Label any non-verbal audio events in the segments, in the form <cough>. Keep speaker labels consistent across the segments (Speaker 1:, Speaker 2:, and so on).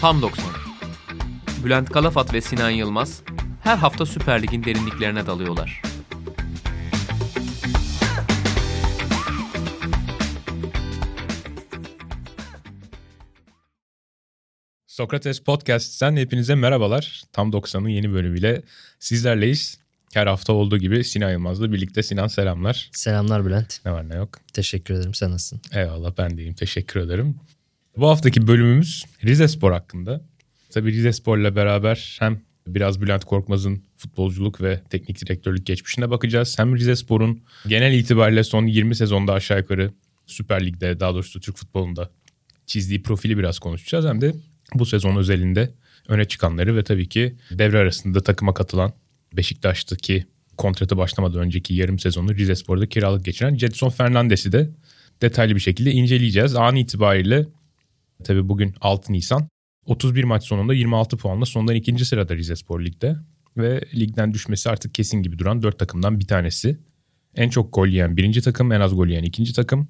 Speaker 1: Tam 90. Bülent Kalafat ve Sinan Yılmaz her hafta Süper Lig'in derinliklerine dalıyorlar.
Speaker 2: Sokrates Podcast'ten hepinize merhabalar. Tam 90'ın yeni bölümüyle sizlerleyiz. Her hafta olduğu gibi Sinan Yılmaz'la birlikte Sinan selamlar.
Speaker 3: Selamlar Bülent.
Speaker 2: Ne var ne yok.
Speaker 3: Teşekkür ederim. Sen nasılsın?
Speaker 2: Eyvallah ben deyim. Teşekkür ederim. Bu haftaki bölümümüz Rize Spor hakkında. Tabii Rize Spor'la beraber hem biraz Bülent Korkmaz'ın futbolculuk ve teknik direktörlük geçmişine bakacağız. Hem Rize Spor'un genel itibariyle son 20 sezonda aşağı yukarı Süper Lig'de daha doğrusu Türk futbolunda çizdiği profili biraz konuşacağız. Hem de bu sezon özelinde öne çıkanları ve tabii ki devre arasında takıma katılan Beşiktaş'taki kontratı başlamadan önceki yarım sezonu Rize Spor'da kiralık geçiren Jetson Fernandes'i de detaylı bir şekilde inceleyeceğiz. An itibariyle tabii bugün 6 Nisan 31 maç sonunda 26 puanla sondan ikinci sırada Rize Spor Lig'de ve ligden düşmesi artık kesin gibi duran 4 takımdan bir tanesi. En çok gol yiyen birinci takım, en az gol yiyen ikinci takım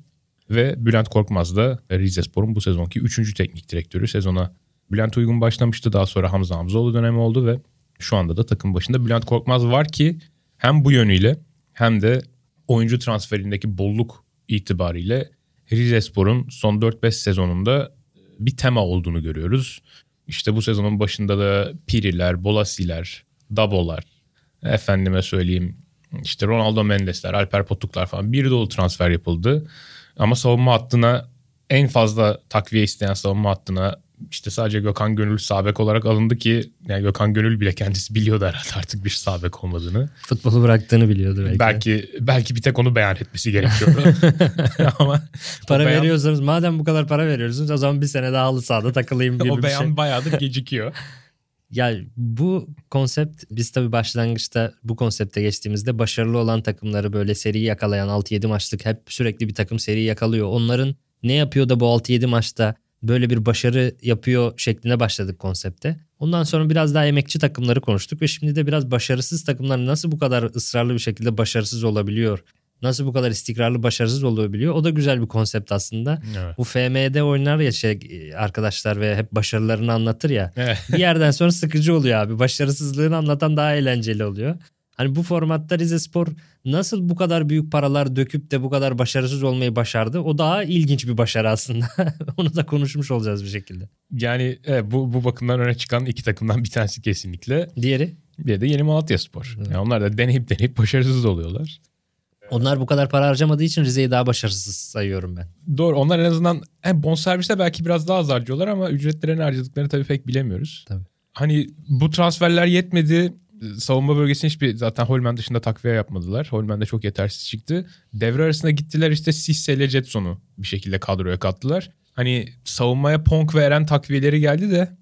Speaker 2: ve Bülent Korkmaz da Rize Spor'un bu sezonki üçüncü teknik direktörü. Sezona Bülent Uygun başlamıştı daha sonra Hamza Hamzoğlu dönemi oldu ve şu anda da takım başında Bülent Korkmaz var ki hem bu yönüyle hem de oyuncu transferindeki bolluk itibariyle Rize Spor'un son 4-5 sezonunda bir tema olduğunu görüyoruz. İşte bu sezonun başında da Piriler, Bolasiler, Dabolar, efendime söyleyeyim işte Ronaldo Mendesler, Alper Potuklar falan bir dolu transfer yapıldı. Ama savunma hattına en fazla takviye isteyen savunma hattına işte sadece Gökhan Gönül sabek olarak alındı ki yani Gökhan Gönül bile kendisi biliyordu herhalde artık bir sabek olmadığını.
Speaker 3: Futbolu bıraktığını biliyordu belki.
Speaker 2: Belki belki bir tek onu beyan etmesi gerekiyordu. <laughs> Ama
Speaker 3: para
Speaker 2: beyan,
Speaker 3: veriyorsanız madem bu kadar para veriyorsunuz o zaman bir sene daha halı sahada takılayım gibi <laughs>
Speaker 2: o
Speaker 3: bir
Speaker 2: beyan
Speaker 3: şey.
Speaker 2: bayağıdır gecikiyor. <laughs>
Speaker 3: Ya bu konsept biz tabii başlangıçta bu konsepte geçtiğimizde başarılı olan takımları böyle seri yakalayan 6-7 maçlık hep sürekli bir takım seri yakalıyor. Onların ne yapıyor da bu 6-7 maçta böyle bir başarı yapıyor şeklinde başladık konsepte. Ondan sonra biraz daha emekçi takımları konuştuk ve şimdi de biraz başarısız takımlar nasıl bu kadar ısrarlı bir şekilde başarısız olabiliyor? Nasıl bu kadar istikrarlı başarısız olabiliyor? O da güzel bir konsept aslında.
Speaker 2: Evet.
Speaker 3: Bu FM'de oynar ya şey arkadaşlar ve hep başarılarını anlatır ya.
Speaker 2: Evet.
Speaker 3: bir yerden sonra sıkıcı oluyor abi. Başarısızlığını anlatan daha eğlenceli oluyor. Hani bu formatta Rize Spor nasıl bu kadar büyük paralar döküp de bu kadar başarısız olmayı başardı? O daha ilginç bir başarı aslında. <laughs> Onu da konuşmuş olacağız bir şekilde.
Speaker 2: Yani evet, bu, bu bakımdan öne çıkan iki takımdan bir tanesi kesinlikle.
Speaker 3: Diğeri?
Speaker 2: Bir de Yeni Malatya Spor. Yani onlar da deneyip deneyip başarısız oluyorlar.
Speaker 3: Onlar bu kadar para harcamadığı için Rize'yi daha başarısız sayıyorum ben.
Speaker 2: Doğru onlar en azından hem bonserviste belki biraz daha az harcıyorlar ama ücretlerini harcadıklarını tabii pek bilemiyoruz.
Speaker 3: Tabii.
Speaker 2: Hani bu transferler yetmedi. Savunma bölgesinde hiçbir zaten Holmen dışında takviye yapmadılar. Holmen de çok yetersiz çıktı. Devre arasında gittiler işte Sisse ile Jetson'u bir şekilde kadroya kattılar. Hani savunmaya Ponk ve Eren takviyeleri geldi de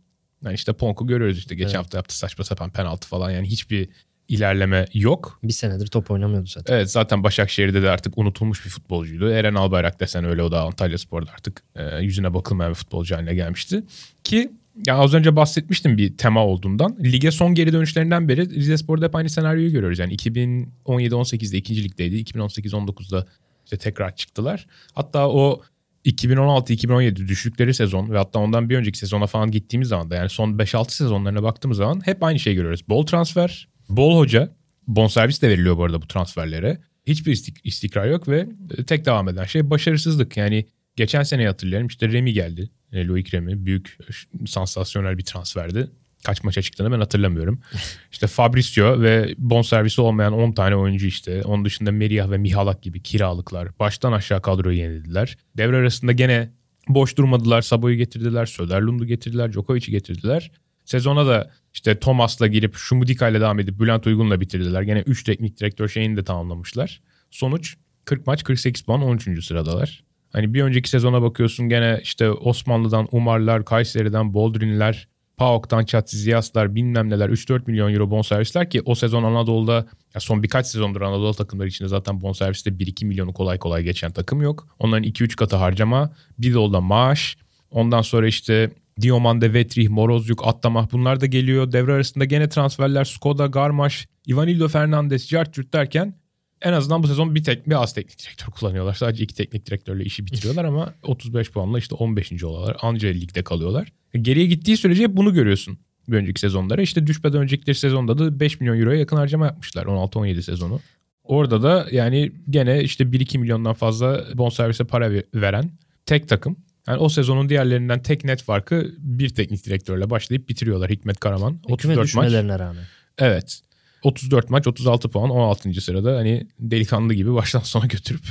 Speaker 2: yani işte Ponk'u görüyoruz işte geçen
Speaker 3: Evet.
Speaker 2: hafta yaptı saçma sapan penaltı falan yani hiçbir ilerleme yok.
Speaker 3: Bir senedir top oynamıyordu zaten.
Speaker 2: Evet zaten Başakşehir'de de artık unutulmuş bir futbolcuydu. Eren Albayrak desen öyle o da Antalya Spor'da artık e, yüzüne bakılmayan bir futbolcu haline gelmişti. Ki yani az önce bahsetmiştim bir tema olduğundan. Lige son geri dönüşlerinden beri Rize Spor'da hep aynı senaryoyu görüyoruz. Yani 2017-18'de ikinci ligdeydi. 2018-19'da işte tekrar çıktılar. Hatta o 2016-2017 düştükleri sezon ve hatta ondan bir önceki sezona falan gittiğimiz zaman da yani son 5-6 sezonlarına baktığımız zaman hep aynı şeyi görüyoruz. Bol transfer, bol hoca, bonservis de veriliyor bu arada bu transferlere. Hiçbir istik- istikrar yok ve tek devam eden şey başarısızlık. Yani geçen sene hatırlıyorum işte Remy geldi. E, Loic Remy büyük sansasyonel bir transferdi. Kaç maça çıktığını ben hatırlamıyorum. <laughs> işte Fabricio ve bonservisi olmayan 10 tane oyuncu işte. Onun dışında Merih ve Mihalak gibi kiralıklar. Baştan aşağı kadroyu yenildiler. Devre arasında gene boş durmadılar. Sabo'yu getirdiler. Söderlund'u getirdiler. Djokovic'i getirdiler. Sezona da işte Thomas'la girip Şumudika ile devam edip Bülent Uygun'la bitirdiler. Gene 3 teknik direktör şeyini de tamamlamışlar. Sonuç 40 maç 48 puan 13. sıradalar. Hani bir önceki sezona bakıyorsun gene işte Osmanlı'dan Umarlar, Kayseri'den Boldrinler, PAOK'tan Çatziziyaslar bilmem neler 3-4 milyon euro bonservisler ki o sezon Anadolu'da ya son birkaç sezondur Anadolu takımları içinde zaten bonserviste 1-2 milyonu kolay kolay geçen takım yok. Onların 2-3 katı harcama, bir de olda maaş. Ondan sonra işte Diomande, Vetrih, Morozyuk, Attamah bunlar da geliyor. Devre arasında gene transferler Skoda, Garmaş, Ivanildo Fernandez, Jartürt derken en azından bu sezon bir tek bir az teknik direktör kullanıyorlar. Sadece iki teknik direktörle işi bitiriyorlar ama 35 puanla işte 15. oluyorlar. Anca ligde kalıyorlar. Geriye gittiği sürece bunu görüyorsun bir önceki sezonlara. İşte düşmeden önceki sezonda da 5 milyon euroya yakın harcama yapmışlar 16-17 sezonu. Orada da yani gene işte 1-2 milyondan fazla bonservise para veren tek takım. Yani o sezonun diğerlerinden tek net farkı bir teknik direktörle başlayıp bitiriyorlar Hikmet Karaman.
Speaker 3: 34 maç. rağmen.
Speaker 2: Evet. 34 maç 36 puan 16. sırada hani delikanlı gibi baştan sona götürüp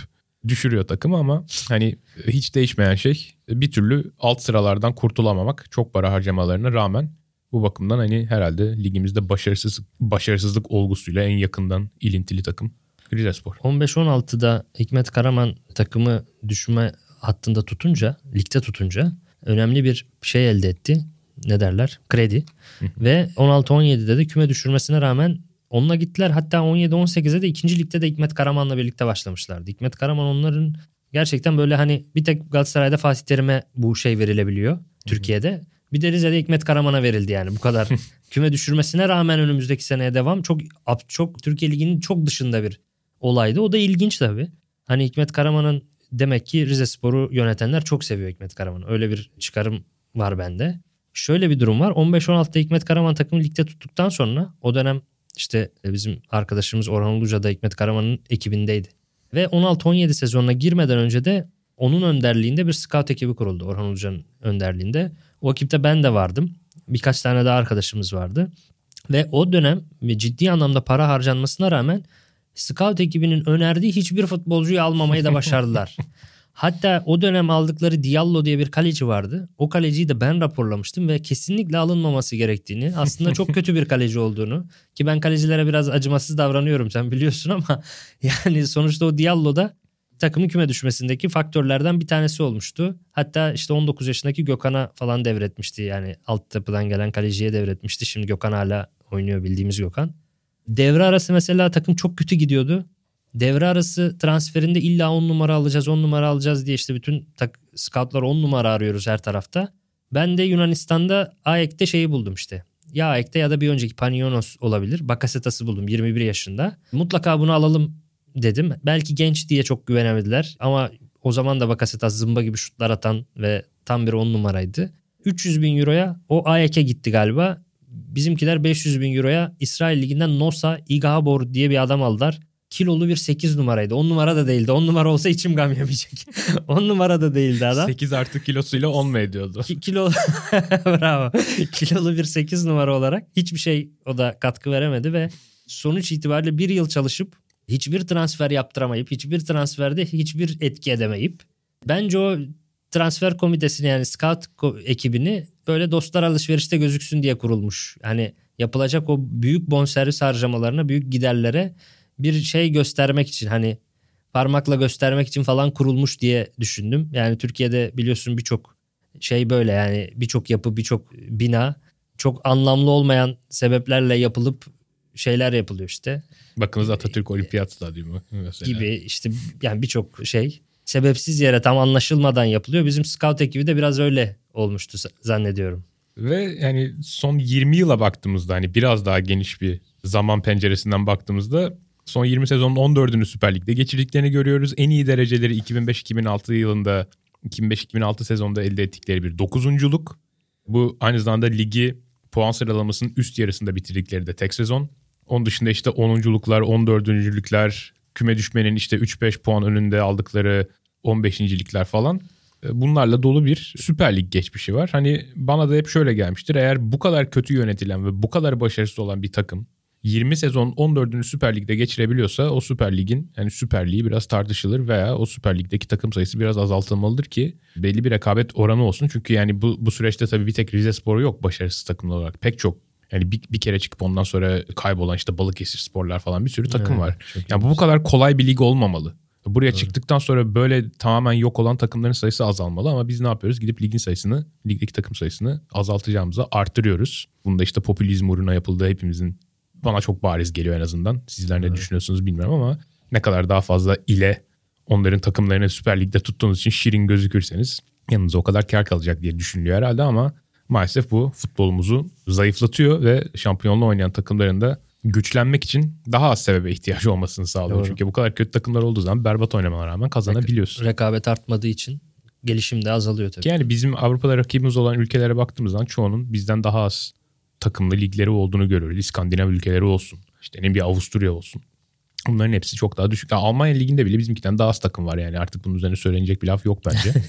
Speaker 2: düşürüyor takımı ama hani hiç değişmeyen şey bir türlü alt sıralardan kurtulamamak çok para harcamalarına rağmen bu bakımdan hani herhalde ligimizde başarısız başarısızlık olgusuyla en yakından ilintili takım Rizespor.
Speaker 3: 15-16'da Hikmet Karaman takımı düşme hattında tutunca, ligde tutunca önemli bir şey elde etti. Ne derler? Kredi. Ve 16-17'de de küme düşürmesine rağmen onunla gittiler. Hatta 17-18'de de ikinci ligde de Hikmet Karaman'la birlikte başlamışlardı. Hikmet Karaman onların gerçekten böyle hani bir tek Galatasaray'da Fatih Terim'e bu şey verilebiliyor Türkiye'de. Bir de Rize'de Hikmet Karaman'a verildi yani bu kadar. <laughs> küme düşürmesine rağmen önümüzdeki seneye devam çok çok Türkiye Ligi'nin çok dışında bir olaydı. O da ilginç tabii. Hani Hikmet Karaman'ın demek ki Rize Spor'u yönetenler çok seviyor Hikmet Karaman'ı. Öyle bir çıkarım var bende. Şöyle bir durum var. 15-16'da Hikmet Karaman takımı ligde tuttuktan sonra o dönem işte bizim arkadaşımız Orhan Uluca da Hikmet Karaman'ın ekibindeydi. Ve 16-17 sezonuna girmeden önce de onun önderliğinde bir scout ekibi kuruldu. Orhan Uluca'nın önderliğinde. O ekipte ben de vardım. Birkaç tane daha arkadaşımız vardı. Ve o dönem ciddi anlamda para harcanmasına rağmen scout ekibinin önerdiği hiçbir futbolcuyu almamayı da başardılar. <laughs> Hatta o dönem aldıkları Diallo diye bir kaleci vardı. O kaleciyi de ben raporlamıştım ve kesinlikle alınmaması gerektiğini, aslında çok kötü bir kaleci olduğunu ki ben kalecilere biraz acımasız davranıyorum sen biliyorsun ama <laughs> yani sonuçta o Diallo da takımın küme düşmesindeki faktörlerden bir tanesi olmuştu. Hatta işte 19 yaşındaki Gökhan'a falan devretmişti. Yani alt tapıdan gelen kaleciye devretmişti. Şimdi Gökhan hala oynuyor bildiğimiz Gökhan. Devre arası mesela takım çok kötü gidiyordu. Devre arası transferinde illa 10 numara alacağız 10 numara alacağız diye işte bütün tak, scoutlar 10 numara arıyoruz her tarafta. Ben de Yunanistan'da AEK'te şeyi buldum işte. Ya AEK'te ya da bir önceki Panionos olabilir. Bakasetas'ı buldum 21 yaşında. Mutlaka bunu alalım dedim. Belki genç diye çok güvenemediler ama o zaman da Bakasetas zımba gibi şutlar atan ve tam bir 10 numaraydı. 300 bin euroya o AEK'e gitti galiba. Bizimkiler 500 bin euroya İsrail Ligi'nden Nosa Igabor diye bir adam aldılar. Kilolu bir 8 numaraydı. 10 numara da değildi. 10 numara olsa içim gam yemeyecek. <laughs> 10 numara da değildi adam.
Speaker 2: 8 artı kilosuyla 10 mu ediyordu?
Speaker 3: Ki, kilo <laughs> Bravo. Kilolu bir 8 numara olarak hiçbir şey o da katkı veremedi ve sonuç itibariyle bir yıl çalışıp hiçbir transfer yaptıramayıp hiçbir transferde hiçbir etki edemeyip bence o transfer komitesini yani scout ekibini böyle dostlar alışverişte gözüksün diye kurulmuş. Yani yapılacak o büyük bonservis harcamalarına, büyük giderlere bir şey göstermek için hani parmakla göstermek için falan kurulmuş diye düşündüm. Yani Türkiye'de biliyorsun birçok şey böyle yani birçok yapı, birçok bina çok anlamlı olmayan sebeplerle yapılıp şeyler yapılıyor işte.
Speaker 2: Bakınız Atatürk Olimpiyat Stadyumu mesela.
Speaker 3: Gibi işte yani birçok şey sebepsiz yere tam anlaşılmadan yapılıyor. Bizim scout ekibi de biraz öyle olmuştu zannediyorum.
Speaker 2: Ve yani son 20 yıla baktığımızda hani biraz daha geniş bir zaman penceresinden baktığımızda son 20 sezonun 14'ünü Süper Lig'de geçirdiklerini görüyoruz. En iyi dereceleri 2005-2006 yılında 2005-2006 sezonda elde ettikleri bir dokuzunculuk. Bu aynı zamanda ligi puan sıralamasının üst yarısında bitirdikleri de tek sezon. Onun dışında işte 10'unculuklar, 14'üncülükler, küme düşmenin işte 3-5 puan önünde aldıkları 15.likler falan. E, bunlarla dolu bir Süper Lig geçmişi var. Hani bana da hep şöyle gelmiştir. Eğer bu kadar kötü yönetilen ve bu kadar başarısız olan bir takım 20 sezon 14'ünü Süper Lig'de geçirebiliyorsa o Süper Lig'in yani Süper Lig'i biraz tartışılır veya o Süper Lig'deki takım sayısı biraz azaltılmalıdır ki belli bir rekabet oranı olsun. Çünkü yani bu, bu süreçte tabii bir tek Rize Sporu yok başarısız takımlar olarak. Pek çok yani bir, bir kere çıkıp ondan sonra kaybolan işte Balıkesir Sporlar falan bir sürü takım evet, var. Yani bu bu kadar kolay bir lig olmamalı. Buraya Doğru. çıktıktan sonra böyle tamamen yok olan takımların sayısı azalmalı ama biz ne yapıyoruz? Gidip ligin sayısını, ligdeki takım sayısını azaltacağımıza arttırıyoruz. Bunda işte popülizm uğruna yapıldığı hepimizin bana çok bariz geliyor en azından. Sizler ne düşünüyorsunuz bilmiyorum ama ne kadar daha fazla ile onların takımlarını Süper Lig'de tuttuğunuz için şirin gözükürseniz yanınıza o kadar kar kalacak diye düşünülüyor herhalde ama maalesef bu futbolumuzu zayıflatıyor ve şampiyonluğu oynayan takımların da güçlenmek için daha az sebebe ihtiyacı olmasını sağlıyor.
Speaker 3: Doğru.
Speaker 2: Çünkü bu kadar kötü takımlar olduğu zaman berbat oynamana rağmen kazanabiliyorsun.
Speaker 3: Rekabet artmadığı için gelişim de azalıyor tabii.
Speaker 2: Yani bizim Avrupa'da rakibimiz olan ülkelere baktığımız zaman çoğunun bizden daha az takımlı ligleri olduğunu görüyoruz. İskandinav ülkeleri olsun. İşte ne bir Avusturya olsun. Bunların hepsi çok daha düşük. Ya Almanya liginde bile bizimkinden daha az takım var yani. Artık bunun üzerine söylenecek bir laf yok bence. <laughs>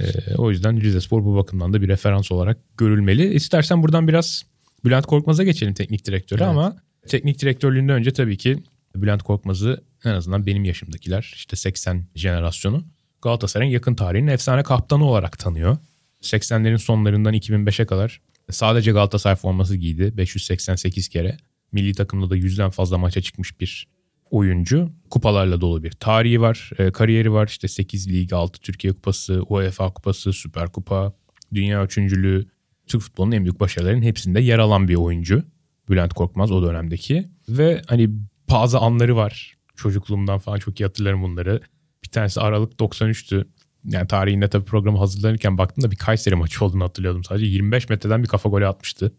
Speaker 2: Ee, o yüzden Rizespor bu bakımdan da bir referans olarak görülmeli. İstersen buradan biraz Bülent Korkmaz'a geçelim teknik direktöre
Speaker 3: Evet.
Speaker 2: ama teknik direktörlüğünden önce tabii ki Bülent Korkmaz'ı en azından benim yaşımdakiler işte 80 jenerasyonu Galatasaray'ın yakın tarihinin efsane kaptanı olarak tanıyor. 80'lerin sonlarından 2005'e kadar sadece Galatasaray forması giydi 588 kere. Milli takımda da yüzden fazla maça çıkmış bir oyuncu. Kupalarla dolu bir tarihi var, e, kariyeri var. İşte 8 lig, 6 Türkiye Kupası, UEFA Kupası, Süper Kupa, Dünya Üçüncülüğü. Türk futbolunun en büyük başarılarının hepsinde yer alan bir oyuncu. Bülent Korkmaz o dönemdeki. Ve hani bazı anları var. Çocukluğumdan falan çok iyi hatırlarım bunları. Bir tanesi Aralık 93'tü. Yani tarihinde tabii programı hazırlanırken baktım da bir Kayseri maçı olduğunu hatırlıyordum sadece. 25 metreden bir kafa golü atmıştı.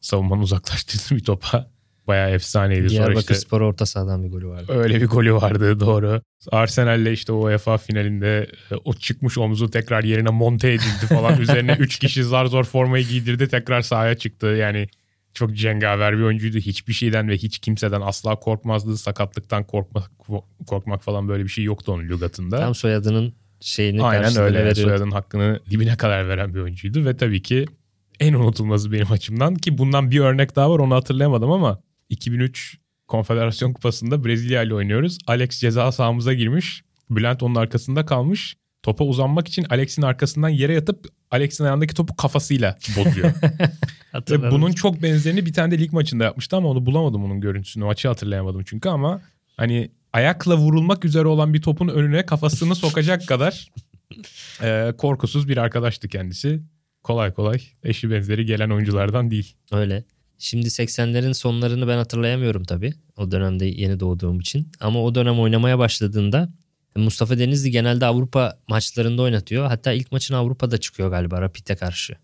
Speaker 2: Savunmanın uzaklaştırdığı bir topa. Bayağı efsaneydi. Sonra
Speaker 3: Diyarbakır
Speaker 2: işte
Speaker 3: Spor orta sahadan bir golü vardı.
Speaker 2: öyle bir golü vardı doğru. Arsenal'le işte o UEFA finalinde e, o çıkmış omzu tekrar yerine monte edildi falan. <laughs> Üzerine 3 kişi zar zor formayı giydirdi tekrar sahaya çıktı. Yani çok cengaver bir oyuncuydu. Hiçbir şeyden ve hiç kimseden asla korkmazdı. Sakatlıktan korkmak korkmak falan böyle bir şey yoktu onun lügatında.
Speaker 3: Tam soyadının şeyini
Speaker 2: Aynen öyle.
Speaker 3: veriyordu.
Speaker 2: Soyadın hakkını dibine kadar veren bir oyuncuydu ve tabii ki en unutulmazı benim açımdan ki bundan bir örnek daha var onu hatırlayamadım ama 2003 Konfederasyon Kupası'nda Brezilya ile oynuyoruz. Alex ceza sahamıza girmiş. Bülent onun arkasında kalmış. Topa uzanmak için Alex'in arkasından yere yatıp Alex'in ayağındaki topu kafasıyla bozuyor. <laughs> Ve bunun çok benzerini bir tane de lig maçında yapmıştı ama onu bulamadım onun görüntüsünü. Maçı hatırlayamadım çünkü ama hani ayakla vurulmak üzere olan bir topun önüne kafasını sokacak kadar <laughs> e, korkusuz bir arkadaştı kendisi. Kolay kolay eşi benzeri gelen oyunculardan değil.
Speaker 3: Öyle. Şimdi 80'lerin sonlarını ben hatırlayamıyorum tabii. O dönemde yeni doğduğum için. Ama o dönem oynamaya başladığında Mustafa Denizli genelde Avrupa maçlarında oynatıyor. Hatta ilk maçın Avrupa'da çıkıyor galiba Rapid'e karşı.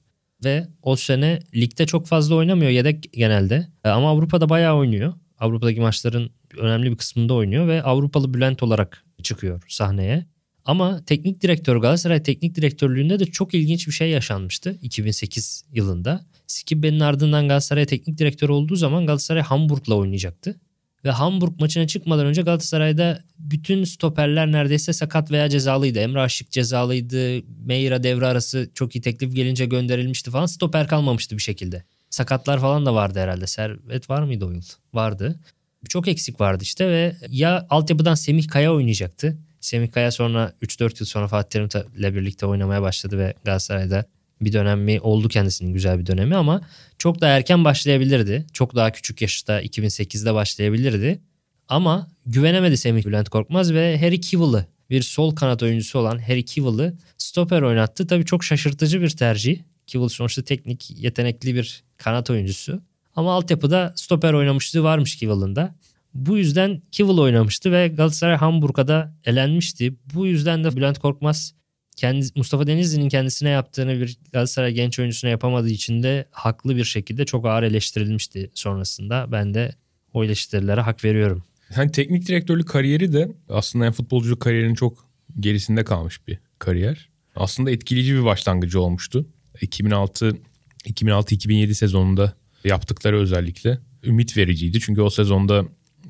Speaker 3: Ve o sene ligde çok fazla oynamıyor yedek genelde. E, Ama Avrupa'da bayağı oynuyor. Avrupa'daki maçların önemli bir kısmında oynuyor ve Avrupalı Bülent olarak çıkıyor sahneye. Ama teknik direktör Galatasaray teknik direktörlüğünde de çok ilginç bir şey yaşanmıştı 2008 yılında. Skibbe'nin ardından Galatasaray teknik direktör olduğu zaman Galatasaray Hamburg'la oynayacaktı. Ve Hamburg maçına çıkmadan önce Galatasaray'da bütün stoperler neredeyse sakat veya cezalıydı. Emre Aşık cezalıydı. Meira devre arası çok iyi teklif gelince gönderilmişti falan. Stoper kalmamıştı bir şekilde. Sakatlar falan da vardı herhalde. Servet var mıydı o yıl? Vardı. Çok eksik vardı işte ve ya altyapıdan Semih Kaya oynayacaktı. Semih Kaya sonra 3-4 yıl sonra Fatih Terim'le birlikte oynamaya başladı ve Galatasaray'da bir dönemi oldu kendisinin güzel bir dönemi ama çok daha erken başlayabilirdi. Çok daha küçük yaşta 2008'de başlayabilirdi. Ama güvenemedi Semih Bülent Korkmaz ve Harry Kivill'ı bir sol kanat oyuncusu olan Harry Kivill'ı stoper oynattı. Tabii çok şaşırtıcı bir tercih. Kivill sonuçta teknik, yetenekli bir kanat oyuncusu. Ama altyapıda stoper oynamışlığı varmış Kivill'ın da. Bu yüzden Kivill oynamıştı ve Galatasaray Hamburg'a da elenmişti. Bu yüzden de Bülent Korkmaz kendi, Mustafa Denizli'nin kendisine yaptığını bir Galatasaray genç oyuncusuna yapamadığı için de haklı bir şekilde çok ağır eleştirilmişti sonrasında. Ben de o eleştirilere hak veriyorum.
Speaker 2: Hani teknik direktörlük kariyeri de aslında yani futbolculuk kariyerinin çok gerisinde kalmış bir kariyer. Aslında etkileyici bir başlangıcı olmuştu. 2006 2006-2007 sezonunda yaptıkları özellikle ümit vericiydi. Çünkü o sezonda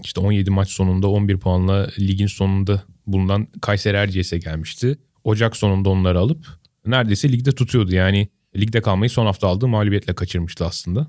Speaker 2: işte 17 maç sonunda 11 puanla ligin sonunda bulunan Kayseri Erciyes'e gelmişti. Ocak sonunda onları alıp neredeyse ligde tutuyordu. Yani ligde kalmayı son hafta aldığı mağlubiyetle kaçırmıştı aslında.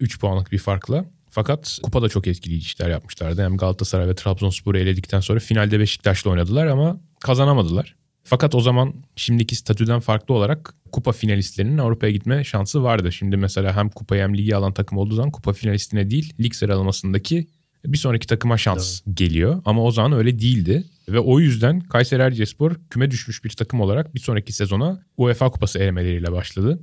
Speaker 2: 3 puanlık bir farkla. Fakat kupada çok etkileyici işler yapmışlardı. Hem Galatasaray ve Trabzonspor'u eledikten sonra finalde Beşiktaş'la oynadılar ama kazanamadılar. Fakat o zaman şimdiki statüden farklı olarak kupa finalistlerinin Avrupa'ya gitme şansı vardı. Şimdi mesela hem kupayı hem ligi alan takım olduğu zaman kupa finalistine değil lig sıralamasındaki bir sonraki takıma şans geliyor. Ama o zaman öyle değildi. Ve o yüzden Kayseri Erciyesspor küme düşmüş bir takım olarak bir sonraki sezona UEFA Kupası elemeleriyle başladı.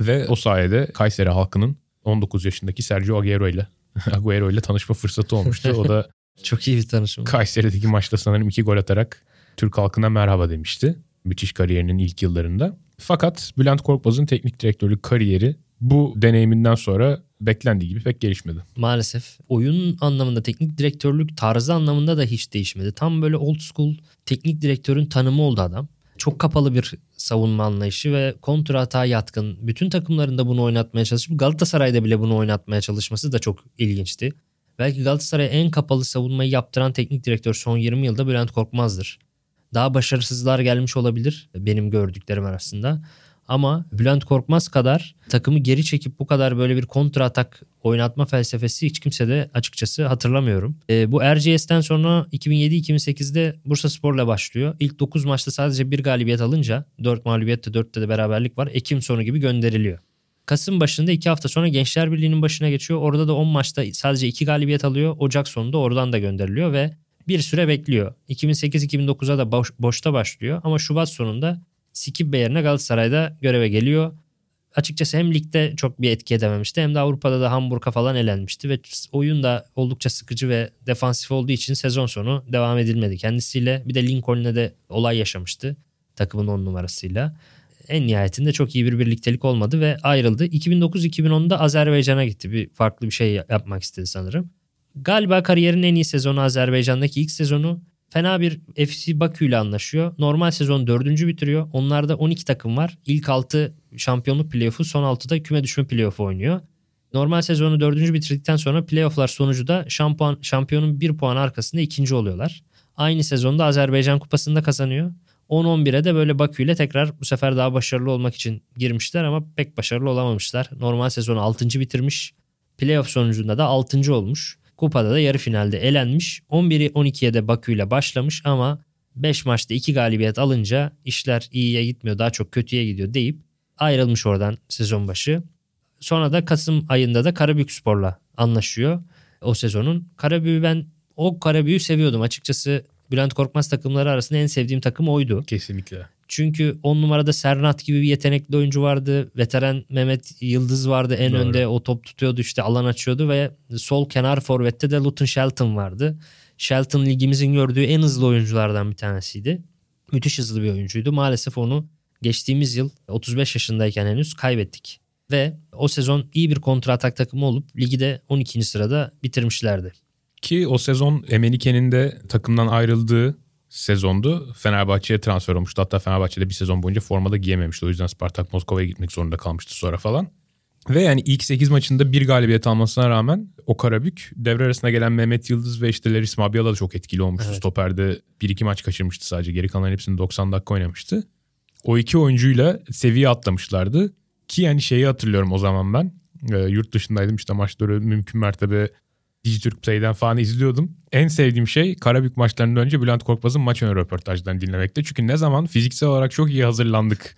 Speaker 2: Ve o sayede Kayseri halkının 19 yaşındaki Sergio Agüero ile <laughs> Agüero ile tanışma fırsatı olmuştu. O da <laughs>
Speaker 3: Çok iyi bir tanışma.
Speaker 2: Kayseri'deki maçta sanırım iki gol atarak Türk halkına merhaba demişti. Müthiş kariyerinin ilk yıllarında. Fakat Bülent Korkmaz'ın teknik direktörlük kariyeri bu deneyiminden sonra beklendiği gibi pek gelişmedi.
Speaker 3: Maalesef oyun anlamında teknik direktörlük tarzı anlamında da hiç değişmedi. Tam böyle old school teknik direktörün tanımı oldu adam. Çok kapalı bir savunma anlayışı ve kontra hata yatkın. Bütün takımlarında bunu oynatmaya çalışıp Galatasaray'da bile bunu oynatmaya çalışması da çok ilginçti. Belki Galatasaray'a en kapalı savunmayı yaptıran teknik direktör son 20 yılda Bülent Korkmaz'dır. Daha başarısızlar gelmiş olabilir benim gördüklerim arasında. Ama Bülent Korkmaz kadar takımı geri çekip bu kadar böyle bir kontra atak oynatma felsefesi hiç kimse de açıkçası hatırlamıyorum. E, bu RGS'ten sonra 2007-2008'de Bursa Spor'la başlıyor. İlk 9 maçta sadece bir galibiyet alınca 4 mağlubiyette 4'te de beraberlik var. Ekim sonu gibi gönderiliyor. Kasım başında 2 hafta sonra Gençler Birliği'nin başına geçiyor. Orada da 10 maçta sadece 2 galibiyet alıyor. Ocak sonunda oradan da gönderiliyor ve bir süre bekliyor. 2008-2009'a da boş, boşta başlıyor ama Şubat sonunda Skibbe yerine Galatasaray'da göreve geliyor. Açıkçası hem ligde çok bir etki edememişti hem de Avrupa'da da Hamburg'a falan elenmişti ve oyun da oldukça sıkıcı ve defansif olduğu için sezon sonu devam edilmedi kendisiyle. Bir de Lincoln'le de olay yaşamıştı takımın on numarasıyla. En nihayetinde çok iyi bir birliktelik olmadı ve ayrıldı. 2009-2010'da Azerbaycan'a gitti. Bir farklı bir şey yapmak istedi sanırım. Galiba kariyerin en iyi sezonu Azerbaycan'daki ilk sezonu. Fena bir FC Bakü ile anlaşıyor. Normal sezon dördüncü bitiriyor. Onlarda 12 takım var. İlk 6 şampiyonluk playoff'u son 6'da küme düşme playoff'u oynuyor. Normal sezonu dördüncü bitirdikten sonra playoff'lar sonucu da şampiyon, şampiyonun bir puan arkasında ikinci oluyorlar. Aynı sezonda Azerbaycan kupasında kazanıyor. 10-11'e de böyle Bakü ile tekrar bu sefer daha başarılı olmak için girmişler ama pek başarılı olamamışlar. Normal sezonu 6. bitirmiş. Playoff sonucunda da 6. olmuş. Kupada da yarı finalde elenmiş. 11'i 12'ye de Bakü ile başlamış ama 5 maçta 2 galibiyet alınca işler iyiye gitmiyor daha çok kötüye gidiyor deyip ayrılmış oradan sezon başı. Sonra da Kasım ayında da Karabük Spor'la anlaşıyor o sezonun. Karabük'ü ben o Karabük'ü seviyordum açıkçası. Bülent Korkmaz takımları arasında en sevdiğim takım oydu.
Speaker 2: Kesinlikle.
Speaker 3: Çünkü 10 numarada Sernat gibi bir yetenekli oyuncu vardı. Veteran Mehmet Yıldız vardı en Doğru. önde. O top tutuyordu işte alan açıyordu ve sol kenar forvette de Luton Shelton vardı. Shelton ligimizin gördüğü en hızlı oyunculardan bir tanesiydi. Müthiş hızlı bir oyuncuydu. Maalesef onu geçtiğimiz yıl 35 yaşındayken henüz kaybettik. Ve o sezon iyi bir kontra atak takımı olup ligi de 12. sırada bitirmişlerdi.
Speaker 2: Ki o sezon Emenike'nin de takımdan ayrıldığı sezondu. Fenerbahçe'ye transfer olmuştu. Hatta Fenerbahçe'de bir sezon boyunca formada giyememişti. O yüzden Spartak Moskova'ya gitmek zorunda kalmıştı sonra falan. Ve yani ilk 8 maçında bir galibiyet almasına rağmen o Karabük devre arasında gelen Mehmet Yıldız ve işte Leris Mabiala da çok etkili olmuştu. Evet. Stopper'de 1-2 maç kaçırmıştı sadece. Geri kalan hepsini 90 dakika oynamıştı. O iki oyuncuyla seviye atlamışlardı. Ki yani şeyi hatırlıyorum o zaman ben. E, yurt dışındaydım işte maçları mümkün mertebe Dijitürk Play'den falan izliyordum. En sevdiğim şey Karabük maçlarından önce Bülent Korkmaz'ın maç önü röportajlarını dinlemekte. Çünkü ne zaman fiziksel olarak çok iyi hazırlandık,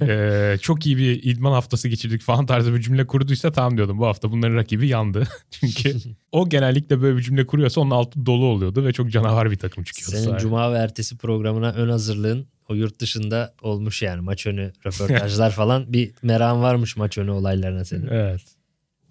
Speaker 2: ee, <laughs> çok iyi bir idman haftası geçirdik falan tarzı bir cümle kurduysa tamam diyordum. Bu hafta bunların rakibi yandı. <laughs> Çünkü o genellikle böyle bir cümle kuruyorsa onun altı dolu oluyordu ve çok canavar bir takım çıkıyordu.
Speaker 3: Senin sahaya. Cuma ve ertesi programına ön hazırlığın o yurt dışında olmuş yani maç önü röportajlar <laughs> falan. Bir meram varmış maç önü olaylarına senin.
Speaker 2: Evet.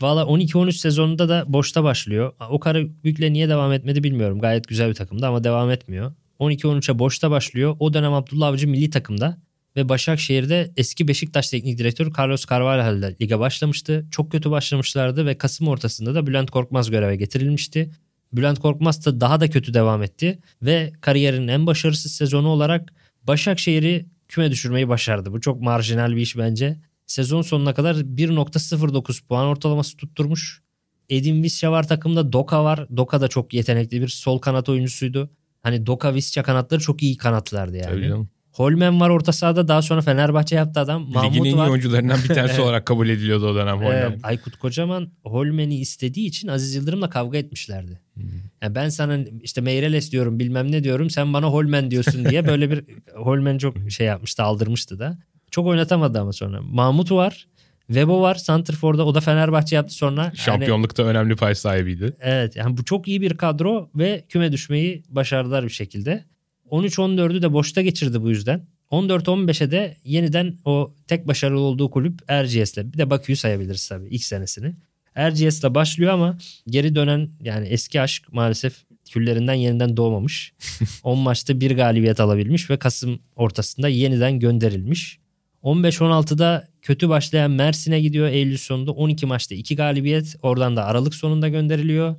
Speaker 3: Valla 12-13 sezonunda da boşta başlıyor. O Karabük'le niye devam etmedi bilmiyorum. Gayet güzel bir takımdı ama devam etmiyor. 12-13'e boşta başlıyor. O dönem Abdullah Avcı milli takımda ve Başakşehir'de eski Beşiktaş teknik direktörü Carlos Carvalho ile lige başlamıştı. Çok kötü başlamışlardı ve Kasım ortasında da Bülent Korkmaz göreve getirilmişti. Bülent Korkmaz da daha da kötü devam etti ve kariyerinin en başarısız sezonu olarak Başakşehir'i küme düşürmeyi başardı. Bu çok marjinal bir iş bence sezon sonuna kadar 1.09 puan ortalaması tutturmuş. Edin Visca var takımda. Doka var. Doka da çok yetenekli bir sol kanat oyuncusuydu. Hani Doka Visca kanatları çok iyi kanatlardı yani. Tabii canım. Holmen var orta sahada daha sonra Fenerbahçe yaptı adam.
Speaker 2: Ligin Mahmut en iyi var. oyuncularından bir tanesi <laughs> olarak kabul ediliyordu o dönem Holmen. Evet,
Speaker 3: Aykut Kocaman Holmen'i istediği için Aziz Yıldırım'la kavga etmişlerdi. Hmm. Yani ben sana işte Meireles diyorum bilmem ne diyorum sen bana Holmen diyorsun diye böyle bir <laughs> Holmen çok şey yapmıştı aldırmıştı da. Çok oynatamadı ama sonra. Mahmut var. Webo var Santrfor'da o da Fenerbahçe yaptı sonra.
Speaker 2: Şampiyonlukta yani, önemli pay sahibiydi.
Speaker 3: Evet yani bu çok iyi bir kadro ve küme düşmeyi başardılar bir şekilde. 13-14'ü de boşta geçirdi bu yüzden. 14-15'e de yeniden o tek başarılı olduğu kulüp Erciyes'le bir de Bakü'yü sayabiliriz tabii ilk senesini. Erciyes'le başlıyor ama geri dönen yani eski aşk maalesef küllerinden yeniden doğmamış. <laughs> 10 maçta bir galibiyet alabilmiş ve Kasım ortasında yeniden gönderilmiş. 15-16'da kötü başlayan Mersin'e gidiyor Eylül sonunda. 12 maçta 2 galibiyet. Oradan da Aralık sonunda gönderiliyor.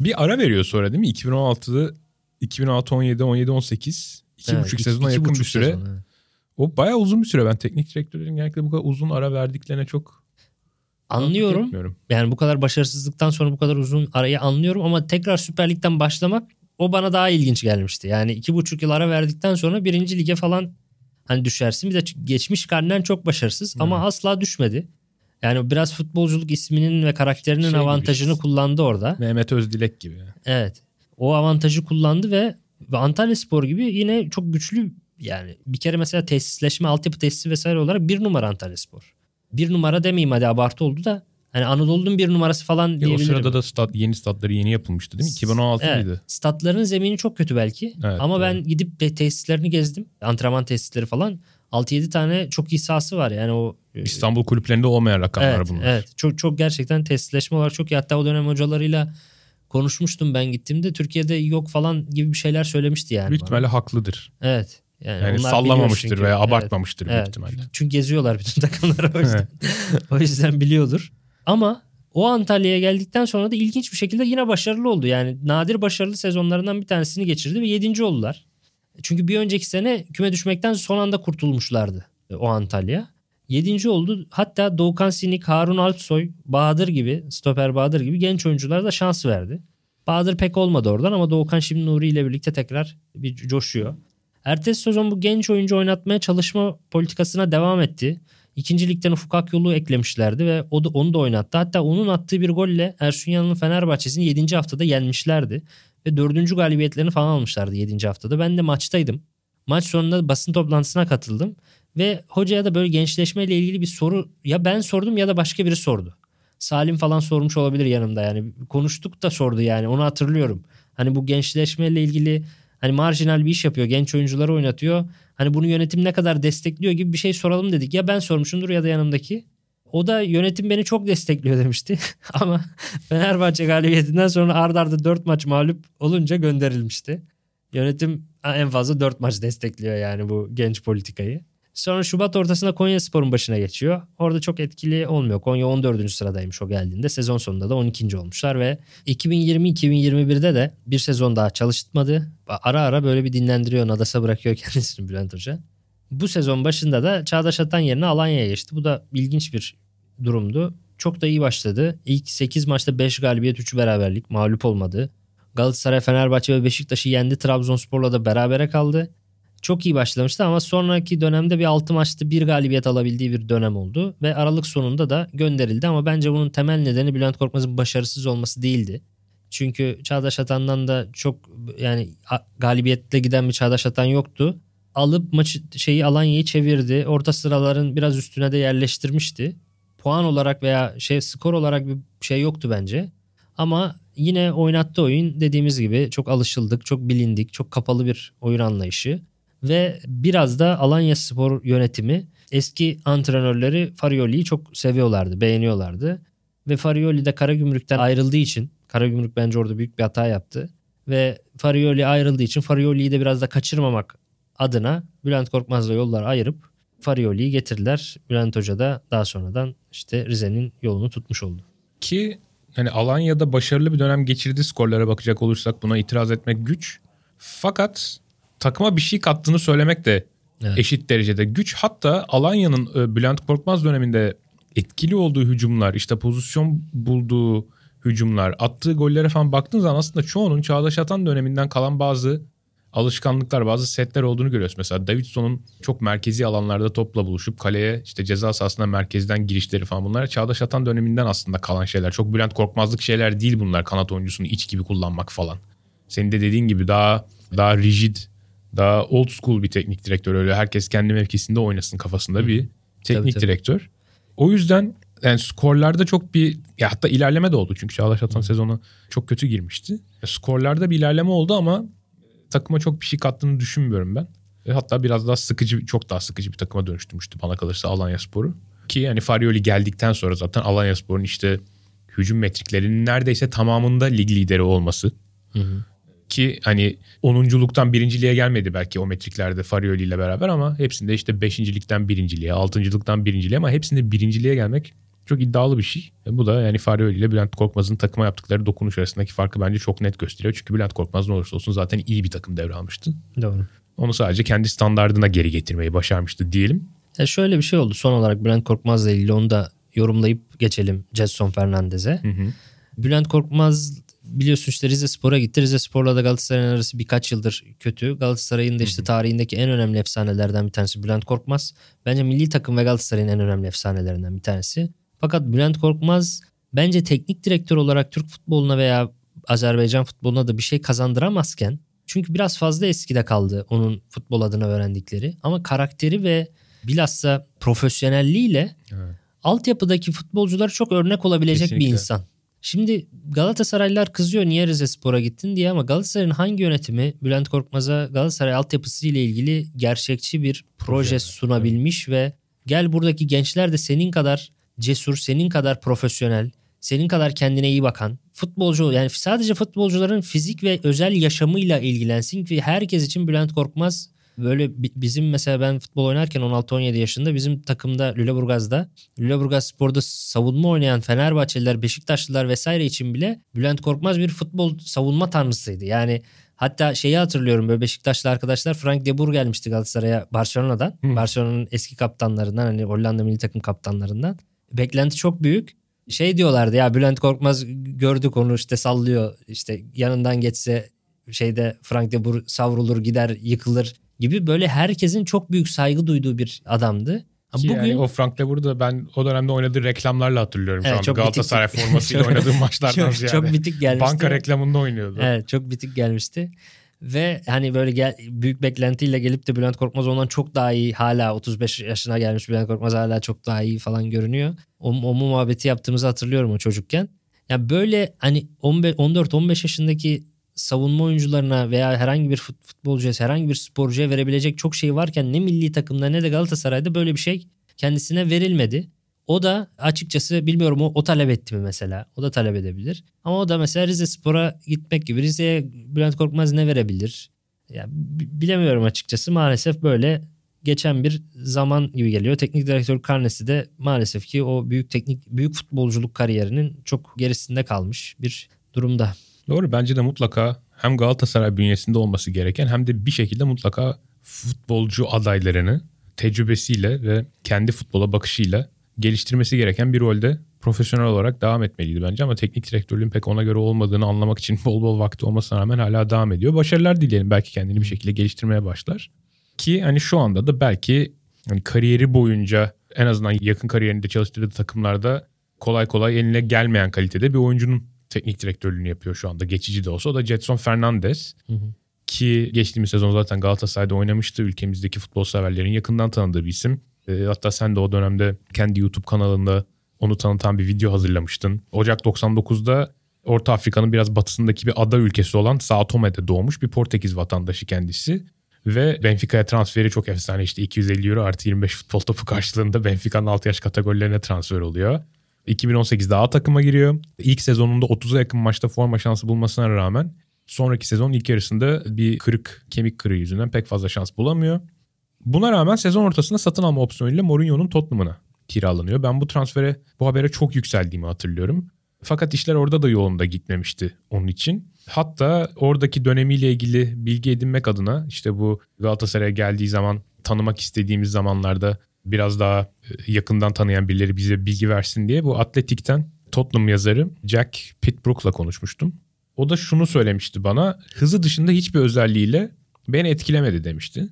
Speaker 2: Bir ara veriyor sonra değil mi? 2016'da 2016 17 17 18 iki
Speaker 3: Evet,
Speaker 2: buçuk sezona
Speaker 3: iki
Speaker 2: yakın
Speaker 3: buçuk
Speaker 2: bir süre.
Speaker 3: sezon, evet.
Speaker 2: O bayağı uzun bir süre. Ben teknik direktörlerin genellikle bu kadar uzun ara verdiklerine çok
Speaker 3: Anlıyorum. Yani bu kadar başarısızlıktan sonra bu kadar uzun arayı anlıyorum ama tekrar Süper Lig'den başlamak o bana daha ilginç gelmişti. Yani iki buçuk yıl ara verdikten sonra birinci lige falan hani düşersin. Bir de geçmiş karnen çok başarısız ama asla düşmedi. Yani biraz futbolculuk isminin ve karakterinin
Speaker 2: Şey
Speaker 3: avantajını
Speaker 2: işte.
Speaker 3: kullandı orada.
Speaker 2: Mehmet Özdilek gibi.
Speaker 3: Evet. O avantajı kullandı ve, ve Antalya Spor gibi yine çok güçlü yani bir kere mesela tesisleşme, altyapı tesisi vesaire olarak bir numara Antalya Spor. Bir numara demeyeyim hadi abartı oldu da hani Anadolu'nun bir numarası falan
Speaker 2: Ya o
Speaker 3: diyebilirim.
Speaker 2: sırada da stat, yeni statları yeni yapılmıştı değil mi? 2016
Speaker 3: Evet.
Speaker 2: mıydı?
Speaker 3: Statların zemini çok kötü belki.
Speaker 2: Evet,
Speaker 3: Ama
Speaker 2: doğru.
Speaker 3: ben gidip tesislerini gezdim. Antrenman tesisleri falan. 6-7 tane çok iyi sahası var. Yani o
Speaker 2: İstanbul kulüplerinde olmayan rakamlar
Speaker 3: evet,
Speaker 2: bunlar.
Speaker 3: Evet. Çok çok gerçekten tesisleşme olarak çok iyi. Hatta o dönem hocalarıyla konuşmuştum ben gittiğimde. Türkiye'de yok falan gibi bir şeyler söylemişti yani.
Speaker 2: Büyük ihtimalle haklıdır.
Speaker 3: Evet. Yani,
Speaker 2: Yani sallamamıştır veya
Speaker 3: Evet.
Speaker 2: abartmamıştır büyük
Speaker 3: Evet.
Speaker 2: ihtimalle.
Speaker 3: Çünkü geziyorlar bütün takımları o <laughs> yüzden. o yüzden biliyordur. Ama o Antalya'ya geldikten sonra da ilginç bir şekilde yine başarılı oldu. Yani nadir başarılı sezonlarından bir tanesini geçirdi ve 7. oldular. Çünkü bir önceki sene küme düşmekten son anda kurtulmuşlardı e, o Antalya. 7. oldu. Hatta Doğukan Sinik, Harun Alpsoy, Bahadır gibi, stoper Bahadır gibi genç oyunculara da şans verdi. Bahadır pek olmadı oradan ama Doğukan şimdi Nuri ile birlikte tekrar bir coşuyor. Ertesi sezon bu genç oyuncu oynatmaya çalışma politikasına devam etti. İkinci ligden Ufuk Akyol'u eklemişlerdi ve o da, onu da oynattı. Hatta onun attığı bir golle Ersun Yanal'ın Fenerbahçe'sini 7. haftada yenmişlerdi. Ve 4. galibiyetlerini falan almışlardı 7. haftada. Ben de maçtaydım. Maç sonunda basın toplantısına katıldım. Ve hocaya da böyle gençleşmeyle ilgili bir soru ya ben sordum ya da başka biri sordu. Salim falan sormuş olabilir yanımda yani. Konuştuk da sordu yani onu hatırlıyorum. Hani bu gençleşmeyle ilgili hani marjinal bir iş yapıyor. Genç oyuncuları oynatıyor. Hani bunu yönetim ne kadar destekliyor gibi bir şey soralım dedik. Ya ben sormuşumdur ya da yanımdaki. O da yönetim beni çok destekliyor demişti. <laughs> Ama Fenerbahçe galibiyetinden sonra ardarda arda 4 maç mağlup olunca gönderilmişti. Yönetim en fazla 4 maç destekliyor yani bu genç politikayı. Sonra Şubat ortasında Konya Spor'un başına geçiyor. Orada çok etkili olmuyor. Konya 14. sıradaymış o geldiğinde. Sezon sonunda da 12. olmuşlar ve 2020-2021'de de bir sezon daha çalıştırmadı. Ara ara böyle bir dinlendiriyor. Nadas'a bırakıyor <laughs> kendisini Bülent Hoca. Bu sezon başında da Çağdaş Atan yerine Alanya'ya geçti. Bu da ilginç bir durumdu. Çok da iyi başladı. İlk 8 maçta 5 galibiyet 3 beraberlik mağlup olmadı. Galatasaray, Fenerbahçe ve Beşiktaş'ı yendi. Trabzonspor'la da berabere kaldı. Çok iyi başlamıştı ama sonraki dönemde bir 6 maçta bir galibiyet alabildiği bir dönem oldu. Ve Aralık sonunda da gönderildi ama bence bunun temel nedeni Bülent Korkmaz'ın başarısız olması değildi. Çünkü Çağdaş Atan'dan da çok yani galibiyetle giden bir Çağdaş Atan yoktu. Alıp maçı şeyi Alanya'yı çevirdi. Orta sıraların biraz üstüne de yerleştirmişti. Puan olarak veya şey skor olarak bir şey yoktu bence. Ama yine oynattığı oyun dediğimiz gibi çok alışıldık, çok bilindik, çok kapalı bir oyun anlayışı. Ve biraz da Alanya Spor yönetimi eski antrenörleri Farioli'yi çok seviyorlardı, beğeniyorlardı. Ve Farioli de Karagümrük'ten ayrıldığı için, Karagümrük bence orada büyük bir hata yaptı. Ve Farioli ayrıldığı için Farioli'yi de biraz da kaçırmamak adına Bülent Korkmaz'la yollar ayırıp Farioli'yi getirdiler. Bülent Hoca da daha sonradan işte Rize'nin yolunu tutmuş oldu.
Speaker 2: Ki hani Alanya'da başarılı bir dönem geçirdi skorlara bakacak olursak buna itiraz etmek güç. Fakat takıma bir şey kattığını söylemek de
Speaker 3: Evet.
Speaker 2: eşit derecede güç. Hatta Alanya'nın e, Bülent Korkmaz döneminde etkili olduğu hücumlar, işte pozisyon bulduğu hücumlar, attığı gollere falan baktığın zaman aslında çoğunun Çağdaş Atan döneminden kalan bazı alışkanlıklar, bazı setler olduğunu görüyoruz. Mesela Davidson'un çok merkezi alanlarda topla buluşup kaleye işte ceza sahasına merkezden girişleri falan bunlar Çağdaş Atan döneminden aslında kalan şeyler. Çok Bülent Korkmazlık şeyler değil bunlar kanat oyuncusunu iç gibi kullanmak falan. Senin de dediğin gibi daha daha rigid, daha old school bir teknik direktör öyle herkes kendi mevkisinde oynasın kafasında bir teknik
Speaker 3: Tabii, tabii.
Speaker 2: direktör. O yüzden yani skorlarda çok bir ya hatta ilerleme de oldu çünkü Çağdaş Atan sezonu çok kötü girmişti. Skorlarda bir ilerleme oldu ama takıma çok bir şey kattığını düşünmüyorum ben. Hatta biraz daha sıkıcı, çok daha sıkıcı bir takıma dönüştürmüştü bana kalırsa Alanya Sporu. Ki yani Farioli geldikten sonra zaten Alanya Spor'un işte hücum metriklerinin neredeyse tamamında lig lideri olması.
Speaker 3: Hı hı.
Speaker 2: Ki hani 10'unculuktan birinciliğe gelmedi belki o metriklerde Farioli ile beraber ama hepsinde işte beşincilikten birinciliğe, altıncılıktan birinciliğe ama hepsinde birinciliğe gelmek çok iddialı bir şey. Bu da yani Farioli ile Bülent Korkmaz'ın takıma yaptıkları dokunuş arasındaki farkı bence çok net gösteriyor. Çünkü Bülent Korkmaz ne olursa olsun zaten iyi bir takım devralmıştı.
Speaker 3: Doğru.
Speaker 2: Onu sadece kendi standardına geri getirmeyi başarmıştı diyelim.
Speaker 3: Ya şöyle bir şey oldu son olarak Bülent Korkmaz'la ilgili onu da yorumlayıp geçelim Jetson Fernandez'e.
Speaker 2: Hı hı.
Speaker 3: Bülent Korkmaz biliyorsun işte Rize Spor'a gitti. Rize Spor'la da Galatasaray'ın arası birkaç yıldır kötü. Galatasaray'ın da işte tarihindeki en önemli efsanelerden bir tanesi Bülent Korkmaz. Bence milli takım ve Galatasaray'ın en önemli efsanelerinden bir tanesi. Fakat Bülent Korkmaz bence teknik direktör olarak Türk futboluna veya Azerbaycan futboluna da bir şey kazandıramazken çünkü biraz fazla eskide kaldı onun futbol adına öğrendikleri ama karakteri ve bilhassa profesyonelliğiyle
Speaker 2: Evet.
Speaker 3: altyapıdaki futbolcular çok örnek olabilecek
Speaker 2: Kesinlikle.
Speaker 3: bir insan. Şimdi Galatasaraylılar kızıyor niye Rize Spor'a gittin? diye ama Galatasaray'ın hangi yönetimi Bülent Korkmaz'a Galatasaray altyapısı ile ilgili gerçekçi bir proje
Speaker 2: Proje,
Speaker 3: sunabilmiş ve gel buradaki gençler de senin kadar cesur, senin kadar profesyonel, senin kadar kendine iyi bakan futbolcu ol- yani sadece futbolcuların fizik ve özel yaşamıyla ilgilensin ki herkes için Bülent Korkmaz böyle bi- bizim mesela ben futbol oynarken 16-17 yaşında bizim takımda Lüleburgaz'da Lüleburgaz Spor'da savunma oynayan Fenerbahçeliler, Beşiktaşlılar vesaire için bile Bülent Korkmaz bir futbol savunma tanrısıydı. Yani hatta şeyi hatırlıyorum böyle Beşiktaşlı arkadaşlar Frank de Boer gelmişti Galatasaray'a Barcelona'dan.
Speaker 2: Hı.
Speaker 3: Barcelona'nın eski kaptanlarından hani Hollanda milli takım kaptanlarından. Beklenti çok büyük. Şey diyorlardı ya Bülent Korkmaz gördük onu işte sallıyor işte yanından geçse şeyde Frank de Boer savrulur gider yıkılır gibi böyle herkesin çok büyük saygı duyduğu bir adamdı.
Speaker 2: Ki
Speaker 3: Bugün
Speaker 2: yani o Frank de burada ben o dönemde oynadığı reklamlarla hatırlıyorum şu
Speaker 3: Evet,
Speaker 2: an.
Speaker 3: çok
Speaker 2: Galatasaray
Speaker 3: bitik. <laughs>
Speaker 2: formasıyla oynadığı maçlardan
Speaker 3: çok,
Speaker 2: ziyade.
Speaker 3: çok bitik gelmişti.
Speaker 2: Banka reklamında oynuyordu.
Speaker 3: Evet çok bitik gelmişti. Ve hani böyle gel, büyük beklentiyle gelip de Bülent Korkmaz ondan çok daha iyi hala 35 yaşına gelmiş Bülent Korkmaz hala çok daha iyi falan görünüyor. O, o muhabbeti yaptığımızı hatırlıyorum o çocukken. Ya böyle hani 14-15 yaşındaki savunma oyuncularına veya herhangi bir fut- futbolcuya, herhangi bir sporcuya verebilecek çok şey varken ne milli takımda ne de Galatasaray'da böyle bir şey kendisine verilmedi. O da açıkçası bilmiyorum o, o talep etti mi mesela. O da talep edebilir. Ama o da mesela Rize Spor'a gitmek gibi. Rize'ye Bülent Korkmaz ne verebilir? Ya, bi- bilemiyorum açıkçası. Maalesef böyle geçen bir zaman gibi geliyor. Teknik direktör karnesi de maalesef ki o büyük teknik büyük futbolculuk kariyerinin çok gerisinde kalmış bir durumda.
Speaker 2: Doğru bence de mutlaka hem Galatasaray bünyesinde olması gereken hem de bir şekilde mutlaka futbolcu adaylarını tecrübesiyle ve kendi futbola bakışıyla geliştirmesi gereken bir rolde profesyonel olarak devam etmeliydi bence ama teknik direktörlüğün pek ona göre olmadığını anlamak için <laughs> bol bol vakti olmasına rağmen hala devam ediyor. Başarılar dileyelim belki kendini bir şekilde geliştirmeye başlar. Ki hani şu anda da belki hani kariyeri boyunca en azından yakın kariyerinde çalıştırdığı takımlarda kolay kolay eline gelmeyen kalitede bir oyuncunun teknik direktörlüğünü yapıyor şu anda. Geçici de olsa o da Jetson Fernandez.
Speaker 3: Hı hı.
Speaker 2: Ki geçtiğimiz sezon zaten Galatasaray'da oynamıştı. Ülkemizdeki futbol severlerin yakından tanıdığı bir isim. E, hatta sen de o dönemde kendi YouTube kanalında onu tanıtan bir video hazırlamıştın. Ocak 99'da Orta Afrika'nın biraz batısındaki bir ada ülkesi olan Sao Tome'de doğmuş bir Portekiz vatandaşı kendisi. Ve Benfica'ya transferi çok efsane işte 250 euro artı 25 futbol topu karşılığında Benfica'nın 6 yaş kategorilerine transfer oluyor. 2018'de A takıma giriyor. İlk sezonunda 30'a yakın maçta forma şansı bulmasına rağmen sonraki sezon ilk yarısında bir kırık kemik kırığı yüzünden pek fazla şans bulamıyor. Buna rağmen sezon ortasında satın alma opsiyonuyla Mourinho'nun Tottenham'ına kiralanıyor. Ben bu transfere bu habere çok yükseldiğimi hatırlıyorum. Fakat işler orada da yolunda gitmemişti onun için. Hatta oradaki dönemiyle ilgili bilgi edinmek adına işte bu Galatasaray'a geldiği zaman tanımak istediğimiz zamanlarda biraz daha e, yakından tanıyan birileri bize bilgi versin diye bu Atletik'ten Tottenham yazarı Jack Pitbrook'la konuşmuştum. O da şunu söylemişti bana. Hızı dışında hiçbir özelliğiyle beni etkilemedi demişti.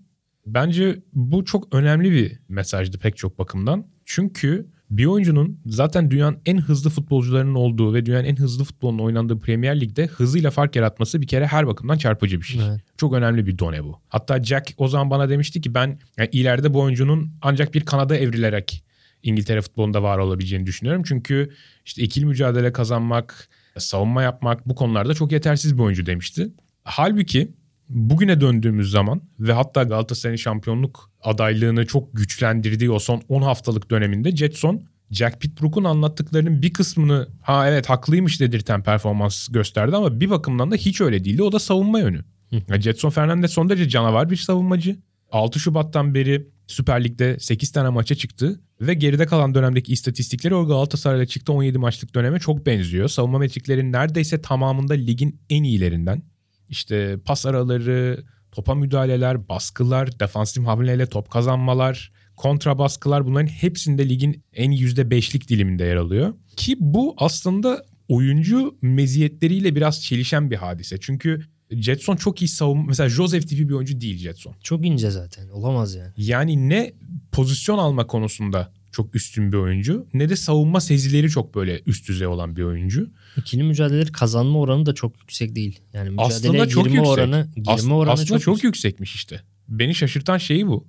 Speaker 2: Bence bu çok önemli bir mesajdı pek çok bakımdan. Çünkü bir oyuncunun zaten dünyanın en hızlı futbolcularının olduğu ve dünyanın en hızlı futbolunun oynandığı Premier Lig'de hızıyla fark yaratması bir kere her bakımdan çarpıcı bir şey.
Speaker 3: Evet.
Speaker 2: Çok önemli bir done bu. Hatta Jack o zaman bana demişti ki ben yani ileride bu oyuncunun ancak bir kanada evrilerek İngiltere futbolunda var olabileceğini düşünüyorum. Çünkü işte ikili mücadele kazanmak, savunma yapmak bu konularda çok yetersiz bir oyuncu demişti. Halbuki bugüne döndüğümüz zaman ve hatta Galatasaray'ın şampiyonluk adaylığını çok güçlendirdiği o son 10 haftalık döneminde Jetson Jack Pitbrook'un anlattıklarının bir kısmını ha evet haklıymış dedirten performans gösterdi ama bir bakımdan da hiç öyle değildi. O da savunma yönü. Ya Jetson Fernandez son derece canavar bir savunmacı. 6 Şubat'tan beri Süper Lig'de 8 tane maça çıktı ve geride kalan dönemdeki istatistikleri o Galatasaray'la çıktı 17 maçlık döneme çok benziyor. Savunma metriklerinin neredeyse tamamında ligin en iyilerinden. İşte pas araları, topa müdahaleler, baskılar, defansif hamleyle top kazanmalar, kontra baskılar bunların hepsinde ligin en %5'lik diliminde yer alıyor. Ki bu aslında oyuncu meziyetleriyle biraz çelişen bir hadise. Çünkü Jetson çok iyi savunma. Mesela Joseph tipi bir oyuncu değil Jetson.
Speaker 3: Çok ince zaten. Olamaz yani.
Speaker 2: Yani ne pozisyon alma konusunda çok üstün bir oyuncu ne de savunma sezileri çok böyle üst düzey olan bir oyuncu.
Speaker 3: İkili mücadeleleri kazanma oranı da çok yüksek değil. Yani mücadeleye
Speaker 2: Aslında çok
Speaker 3: girme
Speaker 2: yüksek.
Speaker 3: oranı, girme
Speaker 2: As-
Speaker 3: oranı
Speaker 2: aslında
Speaker 3: çok,
Speaker 2: çok,
Speaker 3: yüksek.
Speaker 2: yüksekmiş işte. Beni şaşırtan şeyi bu.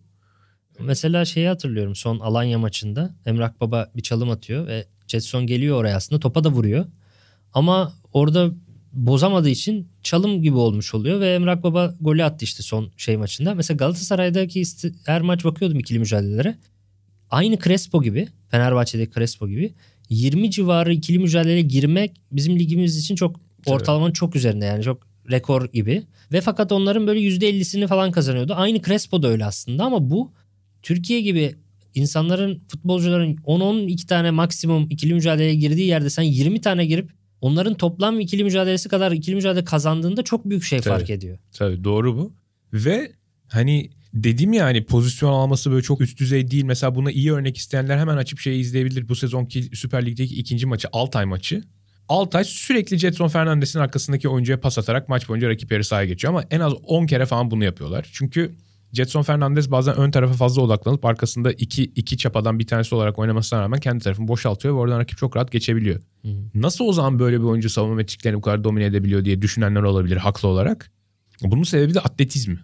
Speaker 3: Mesela şeyi hatırlıyorum son Alanya maçında Emrah Baba bir çalım atıyor ve Jetson geliyor oraya aslında topa da vuruyor. Ama orada bozamadığı için çalım gibi olmuş oluyor ve Emrah Baba golü attı işte son şey maçında. Mesela Galatasaray'daki her maç bakıyordum ikili mücadelelere. Aynı Crespo gibi Fenerbahçe'deki Crespo gibi 20 civarı ikili mücadeleye girmek bizim ligimiz için çok ortalamanın çok üzerinde yani çok rekor gibi. Ve fakat onların böyle %50'sini falan kazanıyordu. Aynı Crespo da öyle aslında ama bu Türkiye gibi insanların futbolcuların 10-12 tane maksimum ikili mücadeleye girdiği yerde sen 20 tane girip onların toplam ikili mücadelesi kadar ikili mücadele kazandığında çok büyük şey
Speaker 2: Tabii.
Speaker 3: fark ediyor.
Speaker 2: Tabii doğru bu. Ve hani dedim ya hani pozisyon alması böyle çok üst düzey değil. Mesela buna iyi örnek isteyenler hemen açıp şeyi izleyebilir. Bu sezonki Süper Lig'deki ikinci maçı Altay maçı. Altay sürekli Jetson Fernandes'in arkasındaki oyuncuya pas atarak maç boyunca rakip yarı sahaya geçiyor ama en az 10 kere falan bunu yapıyorlar. Çünkü Jetson Fernandes bazen ön tarafa fazla odaklanıp arkasında iki, iki çapadan bir tanesi olarak oynamasına rağmen kendi tarafını boşaltıyor ve oradan rakip çok rahat geçebiliyor.
Speaker 3: Hı.
Speaker 2: Nasıl o zaman böyle bir oyuncu savunma metriklerini bu kadar domine edebiliyor diye düşünenler olabilir haklı olarak. Bunun sebebi de atletizmi.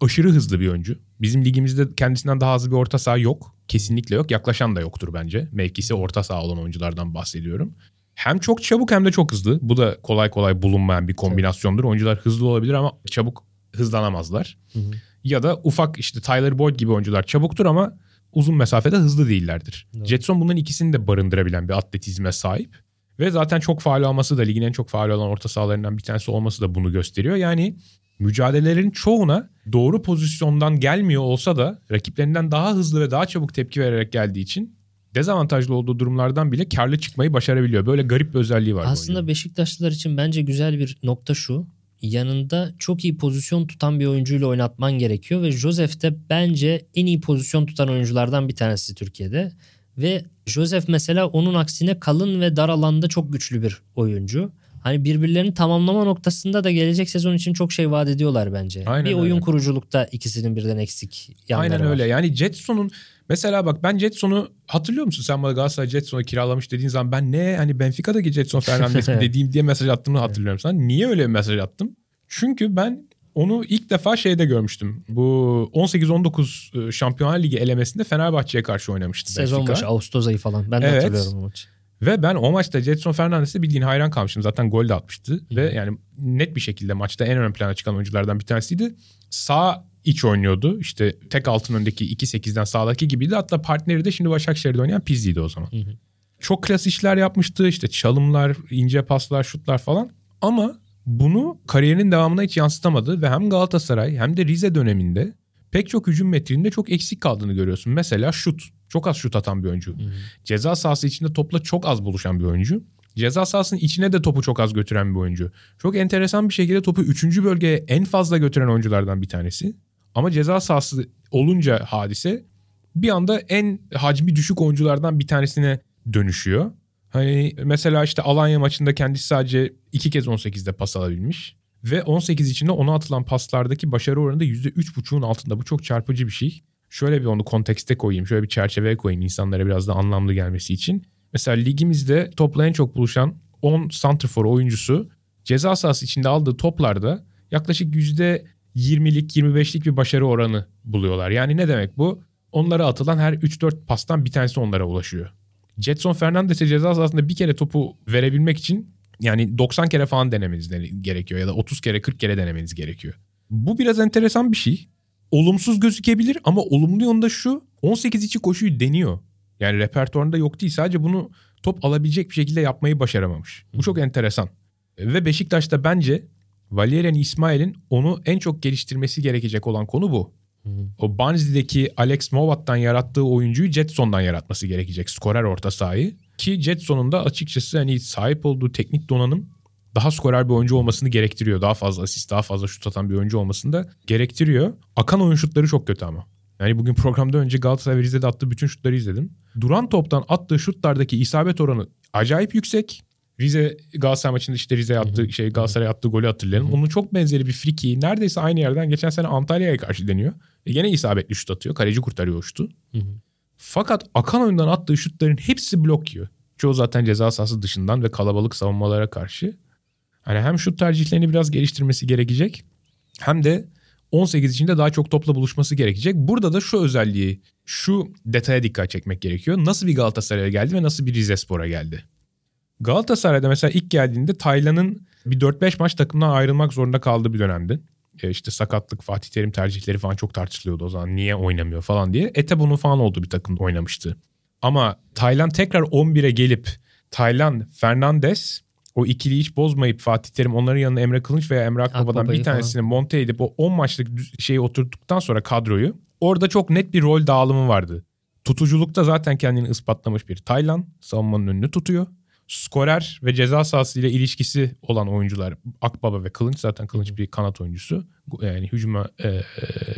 Speaker 2: Aşırı hızlı bir oyuncu. Bizim ligimizde kendisinden daha hızlı bir orta saha yok. Kesinlikle yok. Yaklaşan da yoktur bence. Mevkisi orta saha olan oyunculardan bahsediyorum. Hem çok çabuk hem de çok hızlı. Bu da kolay kolay bulunmayan bir kombinasyondur. Oyuncular hızlı olabilir ama çabuk hızlanamazlar.
Speaker 3: Hı hı.
Speaker 2: Ya da ufak işte Tyler Boyd gibi oyuncular çabuktur ama uzun mesafede hızlı değillerdir.
Speaker 3: Doğru.
Speaker 2: Jetson bunların ikisini de barındırabilen bir atletizme sahip. Ve zaten çok faal alması da ligin en çok faal olan orta sahalarından bir tanesi olması da bunu gösteriyor. Yani mücadelelerin çoğuna doğru pozisyondan gelmiyor olsa da rakiplerinden daha hızlı ve daha çabuk tepki vererek geldiği için dezavantajlı olduğu durumlardan bile karlı çıkmayı başarabiliyor. Böyle garip bir özelliği var.
Speaker 3: Aslında. Beşiktaşlılar için bence güzel bir nokta şu. Yanında çok iyi pozisyon tutan bir oyuncuyla oynatman gerekiyor ve Joseph de bence en iyi pozisyon tutan oyunculardan bir tanesi Türkiye'de. Ve Joseph mesela onun aksine kalın ve dar alanda çok güçlü bir oyuncu. Hani birbirlerini tamamlama noktasında da gelecek sezon için çok şey vaat ediyorlar bence.
Speaker 2: Aynen
Speaker 3: bir oyun
Speaker 2: öyle.
Speaker 3: kuruculukta ikisinin birden eksik yanları
Speaker 2: Aynen
Speaker 3: var.
Speaker 2: öyle. Yani Jetson'un mesela bak ben Jetson'u hatırlıyor musun? Sen bana Galatasaray Jetson'u kiralamış dediğin zaman ben ne hani Benfica'daki Jetson Fernandes mi <laughs> dediğim diye mesaj attığımı hatırlıyorum sana. Niye öyle bir mesaj attım? Çünkü ben onu ilk defa şeyde görmüştüm. Bu 18-19 Şampiyonlar Ligi elemesinde Fenerbahçe'ye karşı oynamıştı
Speaker 3: Sezon başı Ağustos ayı falan. Ben de
Speaker 2: Evet.
Speaker 3: hatırlıyorum o maçı.
Speaker 2: Ve ben o maçta Jetson Fernandes'e bildiğin hayran kalmıştım. Zaten gol de atmıştı. Ve yani net bir şekilde maçta en ön plana çıkan oyunculardan bir tanesiydi. Sağ iç oynuyordu. İşte tek altın öndeki 2-8'den sağdaki gibiydi. Hatta partneri de şimdi Başakşehir'de oynayan Pizzi'ydi o zaman.
Speaker 3: Hı hı.
Speaker 2: Çok klas işler yapmıştı. İşte çalımlar, ince paslar, şutlar falan. Ama bunu kariyerinin devamına hiç yansıtamadı. Ve hem Galatasaray hem de Rize döneminde pek çok hücum metriğinde çok eksik kaldığını görüyorsun. Mesela şut. Çok az şut atan bir oyuncu.
Speaker 3: Hı hı.
Speaker 2: Ceza sahası içinde topla çok az buluşan bir oyuncu. Ceza sahasının içine de topu çok az götüren bir oyuncu. Çok enteresan bir şekilde topu 3. bölgeye en fazla götüren oyunculardan bir tanesi. Ama ceza sahası olunca hadise bir anda en hacmi düşük oyunculardan bir tanesine dönüşüyor. Hani mesela işte Alanya maçında kendisi sadece iki kez 18'de pas alabilmiş. Ve 18 içinde ona atılan paslardaki başarı oranı da %3.5'un altında. Bu çok çarpıcı bir şey. Şöyle bir onu kontekste koyayım, şöyle bir çerçeveye koyayım insanlara biraz da anlamlı gelmesi için. Mesela ligimizde topla en çok buluşan 10 santrfor oyuncusu ceza sahası içinde aldığı toplarda yaklaşık %20'lik 25'lik bir başarı oranı buluyorlar. Yani ne demek bu? Onlara atılan her 3-4 pastan bir tanesi onlara ulaşıyor. Jetson Fernandes'e ceza sahasında bir kere topu verebilmek için yani 90 kere falan denemeniz de- gerekiyor ya da 30 kere 40 kere denemeniz gerekiyor. Bu biraz enteresan bir şey. Olumsuz gözükebilir ama olumlu yönde şu 18 içi koşuyu deniyor. Yani repertuarında yok değil. Sadece bunu top alabilecek bir şekilde yapmayı başaramamış. Bu çok enteresan. Ve Beşiktaş'ta bence Valerian İsmail'in onu en çok geliştirmesi gerekecek olan konu bu. O Barnsley'deki Alex Mowatt'tan yarattığı oyuncuyu Jetson'dan yaratması gerekecek. Skorer orta sahayı. Ki Jetson'un da açıkçası hani sahip olduğu teknik donanım daha skorer bir oyuncu olmasını gerektiriyor. Daha fazla asist, daha fazla şut atan bir oyuncu olmasını da gerektiriyor. Akan oyun şutları çok kötü ama. Yani bugün programda önce Galatasaray ve Rize'de attığı bütün şutları izledim. Duran toptan attığı şutlardaki isabet oranı acayip yüksek. Rize Galatasaray maçında işte Rize attığı şey Galatasaray attığı golü hatırlayalım. Onun çok benzeri bir friki neredeyse aynı yerden geçen sene Antalya'ya karşı deniyor. E gene isabetli şut atıyor. Kaleci kurtarıyor o şutu. Fakat akan oyundan attığı şutların hepsi blok yiyor. Çoğu zaten ceza sahası dışından ve kalabalık savunmalara karşı. Hani hem şut tercihlerini biraz geliştirmesi gerekecek hem de 18 içinde daha çok topla buluşması gerekecek. Burada da şu özelliği, şu detaya dikkat çekmek gerekiyor. Nasıl bir Galatasaray'a geldi ve nasıl bir Rizespor'a geldi? Galatasaray'da mesela ilk geldiğinde Taylan'ın bir 4-5 maç takımdan ayrılmak zorunda kaldığı bir dönemdi. E işte sakatlık, Fatih Terim tercihleri falan çok tartışılıyordu o zaman. Niye oynamıyor falan diye. Ete bunun falan olduğu bir takımda oynamıştı. Ama Taylan tekrar 11'e gelip Taylan, Fernandes o ikiliyi hiç bozmayıp Fatih Terim onların yanına Emre Kılınç veya Emre Akbaba'dan
Speaker 3: Akbaba'yı
Speaker 2: bir tanesini monte edip o 10 maçlık şeyi oturttuktan sonra kadroyu orada çok net bir rol dağılımı vardı. Tutuculukta zaten kendini ispatlamış bir Taylan savunmanın önünü tutuyor. Skorer ve ceza sahası ile ilişkisi olan oyuncular Akbaba ve Kılınç zaten Kılınç bir kanat oyuncusu. Yani hücuma e, e,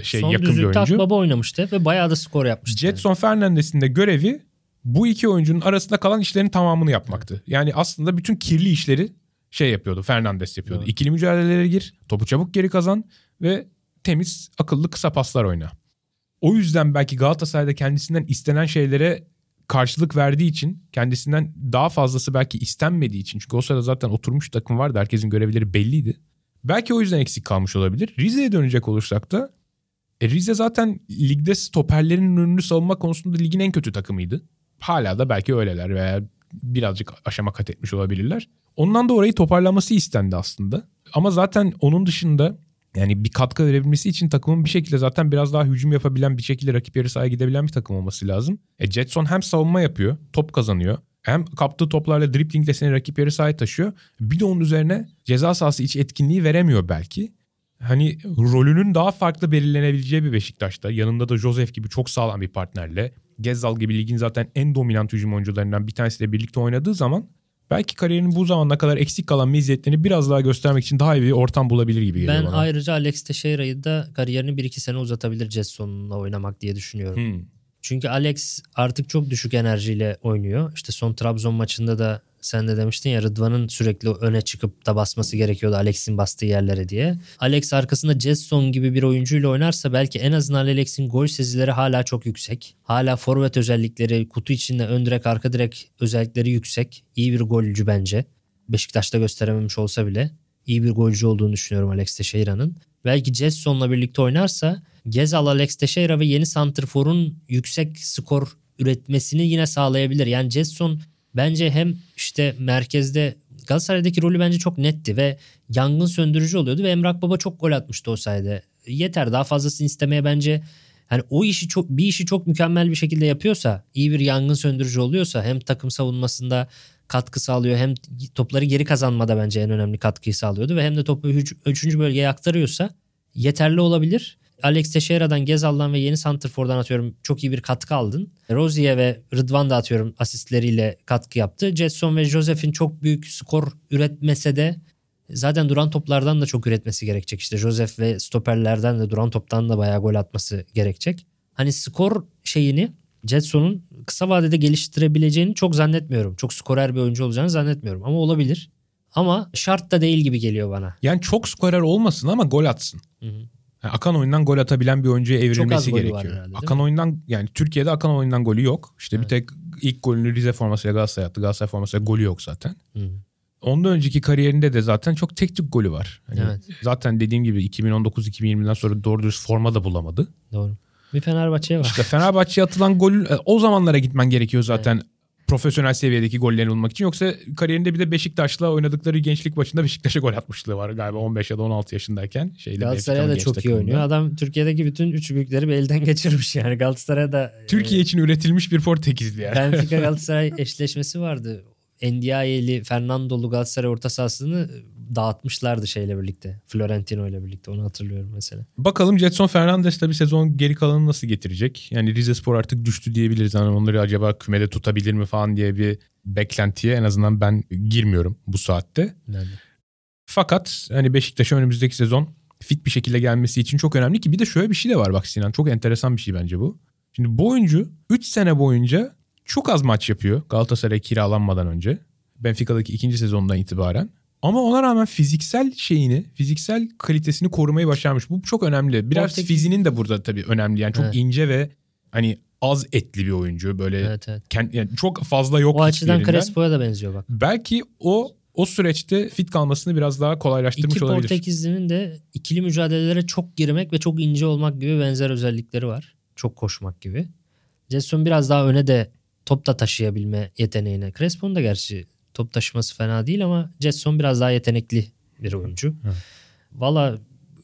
Speaker 2: şey
Speaker 3: Son
Speaker 2: yakın bir oyuncu.
Speaker 3: Akbaba oynamıştı ve bayağı da skor yapmıştı.
Speaker 2: Jetson Fernandes'in de görevi bu iki oyuncunun arasında kalan işlerin tamamını yapmaktı. Yani aslında bütün kirli işleri şey yapıyordu. Fernandes yapıyordu.
Speaker 3: Evet.
Speaker 2: İkili mücadelelere gir, topu çabuk geri kazan ve temiz, akıllı kısa paslar oyna. O yüzden belki Galatasaray'da kendisinden istenen şeylere karşılık verdiği için kendisinden daha fazlası belki istenmediği için çünkü o sırada zaten oturmuş takım vardı herkesin görevleri belliydi. Belki o yüzden eksik kalmış olabilir. Rize'ye dönecek olursak da e, Rize zaten ligde stoperlerin önünü savunma konusunda ligin en kötü takımıydı. Hala da belki öyleler veya birazcık aşama kat etmiş olabilirler. Ondan da orayı toparlaması istendi aslında. Ama zaten onun dışında yani bir katkı verebilmesi için takımın bir şekilde zaten biraz daha hücum yapabilen bir şekilde rakip yarı sahaya gidebilen bir takım olması lazım. E Jetson hem savunma yapıyor, top kazanıyor. Hem kaptığı toplarla driplingle seni rakip yarı sahaya taşıyor. Bir de onun üzerine ceza sahası iç etkinliği veremiyor belki. Hani rolünün daha farklı belirlenebileceği bir Beşiktaş'ta. Yanında da Josef gibi çok sağlam bir partnerle. Gezzal gibi ligin zaten en dominant hücum oyuncularından bir tanesiyle birlikte oynadığı zaman belki kariyerinin bu zamana kadar eksik kalan meziyetlerini biraz daha göstermek için daha iyi bir ortam bulabilir gibi geliyor
Speaker 3: Ben
Speaker 2: bana.
Speaker 3: ayrıca Alex Teixeira'yı da kariyerini 1-2 sene uzatabilir Jetson'la oynamak diye düşünüyorum.
Speaker 2: Hmm.
Speaker 3: Çünkü Alex artık çok düşük enerjiyle oynuyor. İşte son Trabzon maçında da sen de demiştin ya Rıdvan'ın sürekli öne çıkıp da basması gerekiyordu Alex'in bastığı yerlere diye. Alex arkasında Jetson gibi bir oyuncuyla oynarsa belki en azından Alex'in gol sezileri hala çok yüksek. Hala forvet özellikleri, kutu içinde ön direk arka direk özellikleri yüksek. İyi bir golcü bence. Beşiktaş'ta gösterememiş olsa bile iyi bir golcü olduğunu düşünüyorum Alex Teixeira'nın. Belki Jetson'la birlikte oynarsa Gezal, Alex Teixeira ve yeni santrforun yüksek skor üretmesini yine sağlayabilir. Yani Jetson bence hem işte merkezde Galatasaray'daki rolü bence çok netti ve yangın söndürücü oluyordu ve Emrah Baba çok gol atmıştı o sayede. Yeter daha fazlasını istemeye bence hani o işi çok bir işi çok mükemmel bir şekilde yapıyorsa, iyi bir yangın söndürücü oluyorsa hem takım savunmasında katkı sağlıyor hem topları geri kazanmada bence en önemli katkıyı sağlıyordu ve hem de topu 3. bölgeye aktarıyorsa yeterli olabilir. Alex Teixeira'dan, Gezal'dan ve yeni Santrfor'dan atıyorum çok iyi bir katkı aldın. Rozier ve Rıdvan da atıyorum asistleriyle katkı yaptı. Jetson ve Josef'in çok büyük skor üretmese de zaten duran toplardan da çok üretmesi gerekecek. İşte Josef ve stoperlerden de duran toptan da bayağı gol atması gerekecek. Hani skor şeyini Jetson'un kısa vadede geliştirebileceğini çok zannetmiyorum. Çok skorer bir oyuncu olacağını zannetmiyorum ama olabilir. Ama şart da değil gibi geliyor bana.
Speaker 2: Yani çok skorer olmasın ama gol atsın.
Speaker 3: Hı hı.
Speaker 2: Yani akan oyundan gol atabilen bir oyuncuya evrilmesi gerekiyor.
Speaker 3: herhalde,
Speaker 2: akan
Speaker 3: mi?
Speaker 2: oyundan yani Türkiye'de akan oyundan golü yok. İşte bir
Speaker 3: Evet.
Speaker 2: tek ilk golünü Rize formasıyla Galatasaray attı. Galatasaray formasıyla golü yok zaten.
Speaker 3: Hı.
Speaker 2: Ondan önceki kariyerinde de zaten çok tek tük golü var. Hani
Speaker 3: Evet.
Speaker 2: Zaten dediğim gibi 2019-2020'den sonra doğru dürüst forma da bulamadı.
Speaker 3: Doğru. Bir Fenerbahçe'ye var.
Speaker 2: İşte Fenerbahçe'ye atılan gol e, o zamanlara gitmen gerekiyor zaten. Profesyonel seviyedeki gollerini bulmak için yoksa kariyerinde bir de Beşiktaş'la oynadıkları gençlik maçında Beşiktaş'a gol atmışlığı var galiba 15 ya da 16 yaşındayken. Şeyle
Speaker 3: Galatasaray'a da çok
Speaker 2: genç
Speaker 3: iyi oynuyor. Adam Türkiye'deki bütün üç büyükleri bir elden <laughs> geçirmiş yani. Galatasaray'a da
Speaker 2: Türkiye için üretilmiş bir Portekizli yani.
Speaker 3: Benfica <laughs> Galatasaray eşleşmesi vardı. Ndiaye'li, Fernando'lu Galatasaray orta sahasını dağıtmışlardı şeyle birlikte. Florentino ile birlikte onu hatırlıyorum mesela.
Speaker 2: Bakalım Jetson Fernandes tabii sezon geri kalanını nasıl getirecek? Yani Rizespor artık düştü diyebiliriz. Yani onları acaba kümede tutabilir mi falan diye bir beklentiye en azından ben girmiyorum bu saatte.
Speaker 3: Yani.
Speaker 2: Fakat hani Beşiktaş'a önümüzdeki sezon fit bir şekilde gelmesi için çok önemli ki bir de şöyle bir şey de var bak Sinan çok enteresan bir şey bence bu. Şimdi bu oyuncu 3 sene boyunca çok az maç yapıyor Galatasaray kiralanmadan önce. Benfica'daki ikinci sezondan itibaren. Ama ona rağmen fiziksel şeyini, fiziksel kalitesini korumayı başarmış. Bu çok önemli. Biraz
Speaker 3: Portekiz-
Speaker 2: fizinin de burada tabii önemli. Yani çok
Speaker 3: Evet.
Speaker 2: ince ve hani az etli bir oyuncu. Böyle
Speaker 3: Evet evet.
Speaker 2: kend- yani çok fazla yok
Speaker 3: O açıdan. Crespo'ya da benziyor bak.
Speaker 2: Belki o o süreçte fit kalmasını biraz daha kolaylaştırmış
Speaker 3: İki
Speaker 2: olabilir.
Speaker 3: Portekizli'nin de ikili mücadelelere çok girmek ve çok ince olmak gibi benzer özellikleri var. Çok koşmak gibi. Jetson biraz daha öne de top da taşıyabilme yeteneğine. Crespo'nun da gerçi top taşıması fena değil ama Jetson biraz daha yetenekli bir oyuncu.
Speaker 2: Evet.
Speaker 3: Valla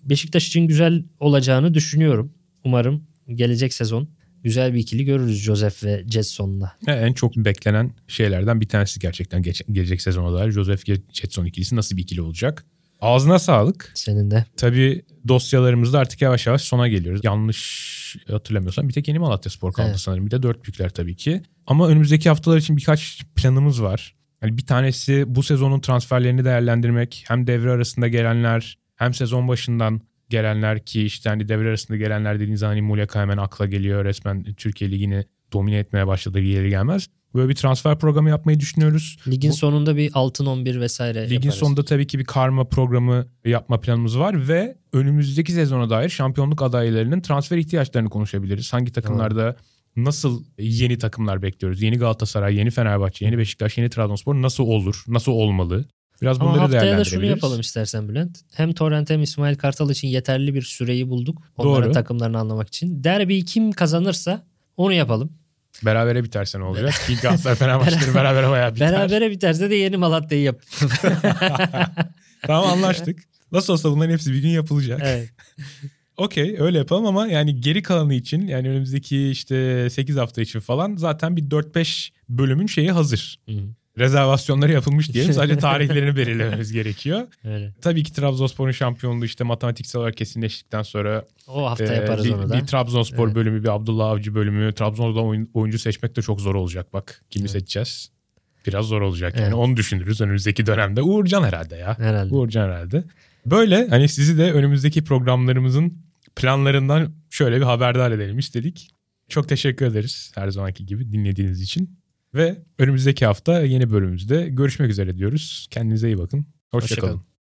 Speaker 3: Beşiktaş için güzel olacağını düşünüyorum. Umarım gelecek sezon güzel bir ikili görürüz Joseph ve Jetson'la.
Speaker 2: Yani en çok beklenen şeylerden bir tanesi gerçekten geç- gelecek sezona dair. Joseph Jetson ikilisi nasıl bir ikili olacak? Ağzına sağlık.
Speaker 3: Senin de.
Speaker 2: Tabii dosyalarımızda artık yavaş yavaş sona geliyoruz. Yanlış hatırlamıyorsam bir tek Yeni Malatya Spor kaldı
Speaker 3: Evet.
Speaker 2: sanırım. Bir de dört büyükler tabii ki. Ama önümüzdeki haftalar için birkaç planımız var. Yani bir tanesi bu sezonun transferlerini değerlendirmek. Hem devre arasında gelenler hem sezon başından gelenler ki işte hani devre arasında gelenler dediğiniz hani Muleka hemen akla geliyor. Resmen Türkiye Ligi'ni domine etmeye başladı gelir gelmez. Böyle bir transfer programı yapmayı düşünüyoruz.
Speaker 3: Ligin
Speaker 2: Bu-
Speaker 3: sonunda bir altın 11 vesaire
Speaker 2: Ligin
Speaker 3: yaparız.
Speaker 2: sonunda tabii ki bir karma programı yapma planımız var ve önümüzdeki sezona dair şampiyonluk adaylarının transfer ihtiyaçlarını konuşabiliriz. Hangi takımlarda nasıl yeni takımlar bekliyoruz? Yeni Galatasaray, yeni Fenerbahçe, yeni Beşiktaş, yeni Trabzonspor nasıl olur? Nasıl olmalı? Biraz
Speaker 3: Ama
Speaker 2: bunları
Speaker 3: haftaya da şunu yapalım istersen Bülent. Hem Torrent hem İsmail Kartal için yeterli bir süreyi bulduk. Onların
Speaker 2: Doğru.
Speaker 3: takımlarını anlamak için. Derbiyi kim kazanırsa onu yapalım.
Speaker 2: Berabere biterse ne olacak? Ki Galatasaray Fenerbahçe'leri beraber bayağı biter.
Speaker 3: Berabere biterse de yeni Malatya'yı yap. <laughs>
Speaker 2: tamam anlaştık. Nasıl olsa bunların hepsi bir gün yapılacak.
Speaker 3: evet.
Speaker 2: Okey öyle yapalım ama yani geri kalanı için yani önümüzdeki işte 8 hafta için falan zaten bir 4-5 bölümün şeyi hazır.
Speaker 3: Hı,
Speaker 2: Rezervasyonları yapılmış diyelim. <laughs> Sadece tarihlerini belirlememiz gerekiyor.
Speaker 3: öyle.
Speaker 2: Tabii ki Trabzonspor'un şampiyonluğu işte matematiksel olarak kesinleştikten sonra
Speaker 3: O hafta
Speaker 2: e,
Speaker 3: yaparız
Speaker 2: bir,
Speaker 3: onu da.
Speaker 2: bir Trabzonspor
Speaker 3: Evet.
Speaker 2: bölümü, bir Abdullah Avcı bölümü. Trabzon'dan oyun- oyuncu seçmek de çok zor olacak bak. Kimi
Speaker 3: Evet.
Speaker 2: seçeceğiz? Biraz zor olacak yani.
Speaker 3: Evet.
Speaker 2: Onu düşünürüz önümüzdeki dönemde. Uğurcan herhalde ya.
Speaker 3: Herhalde.
Speaker 2: Uğurcan herhalde. Böyle hani sizi de önümüzdeki programlarımızın planlarından şöyle bir haberdar edelim istedik. Çok teşekkür ederiz her zamanki gibi dinlediğiniz için. Ve önümüzdeki hafta yeni bölümümüzde görüşmek üzere diyoruz. Kendinize iyi bakın.
Speaker 3: Hoşça
Speaker 2: Hoşçakalın.
Speaker 3: kalın.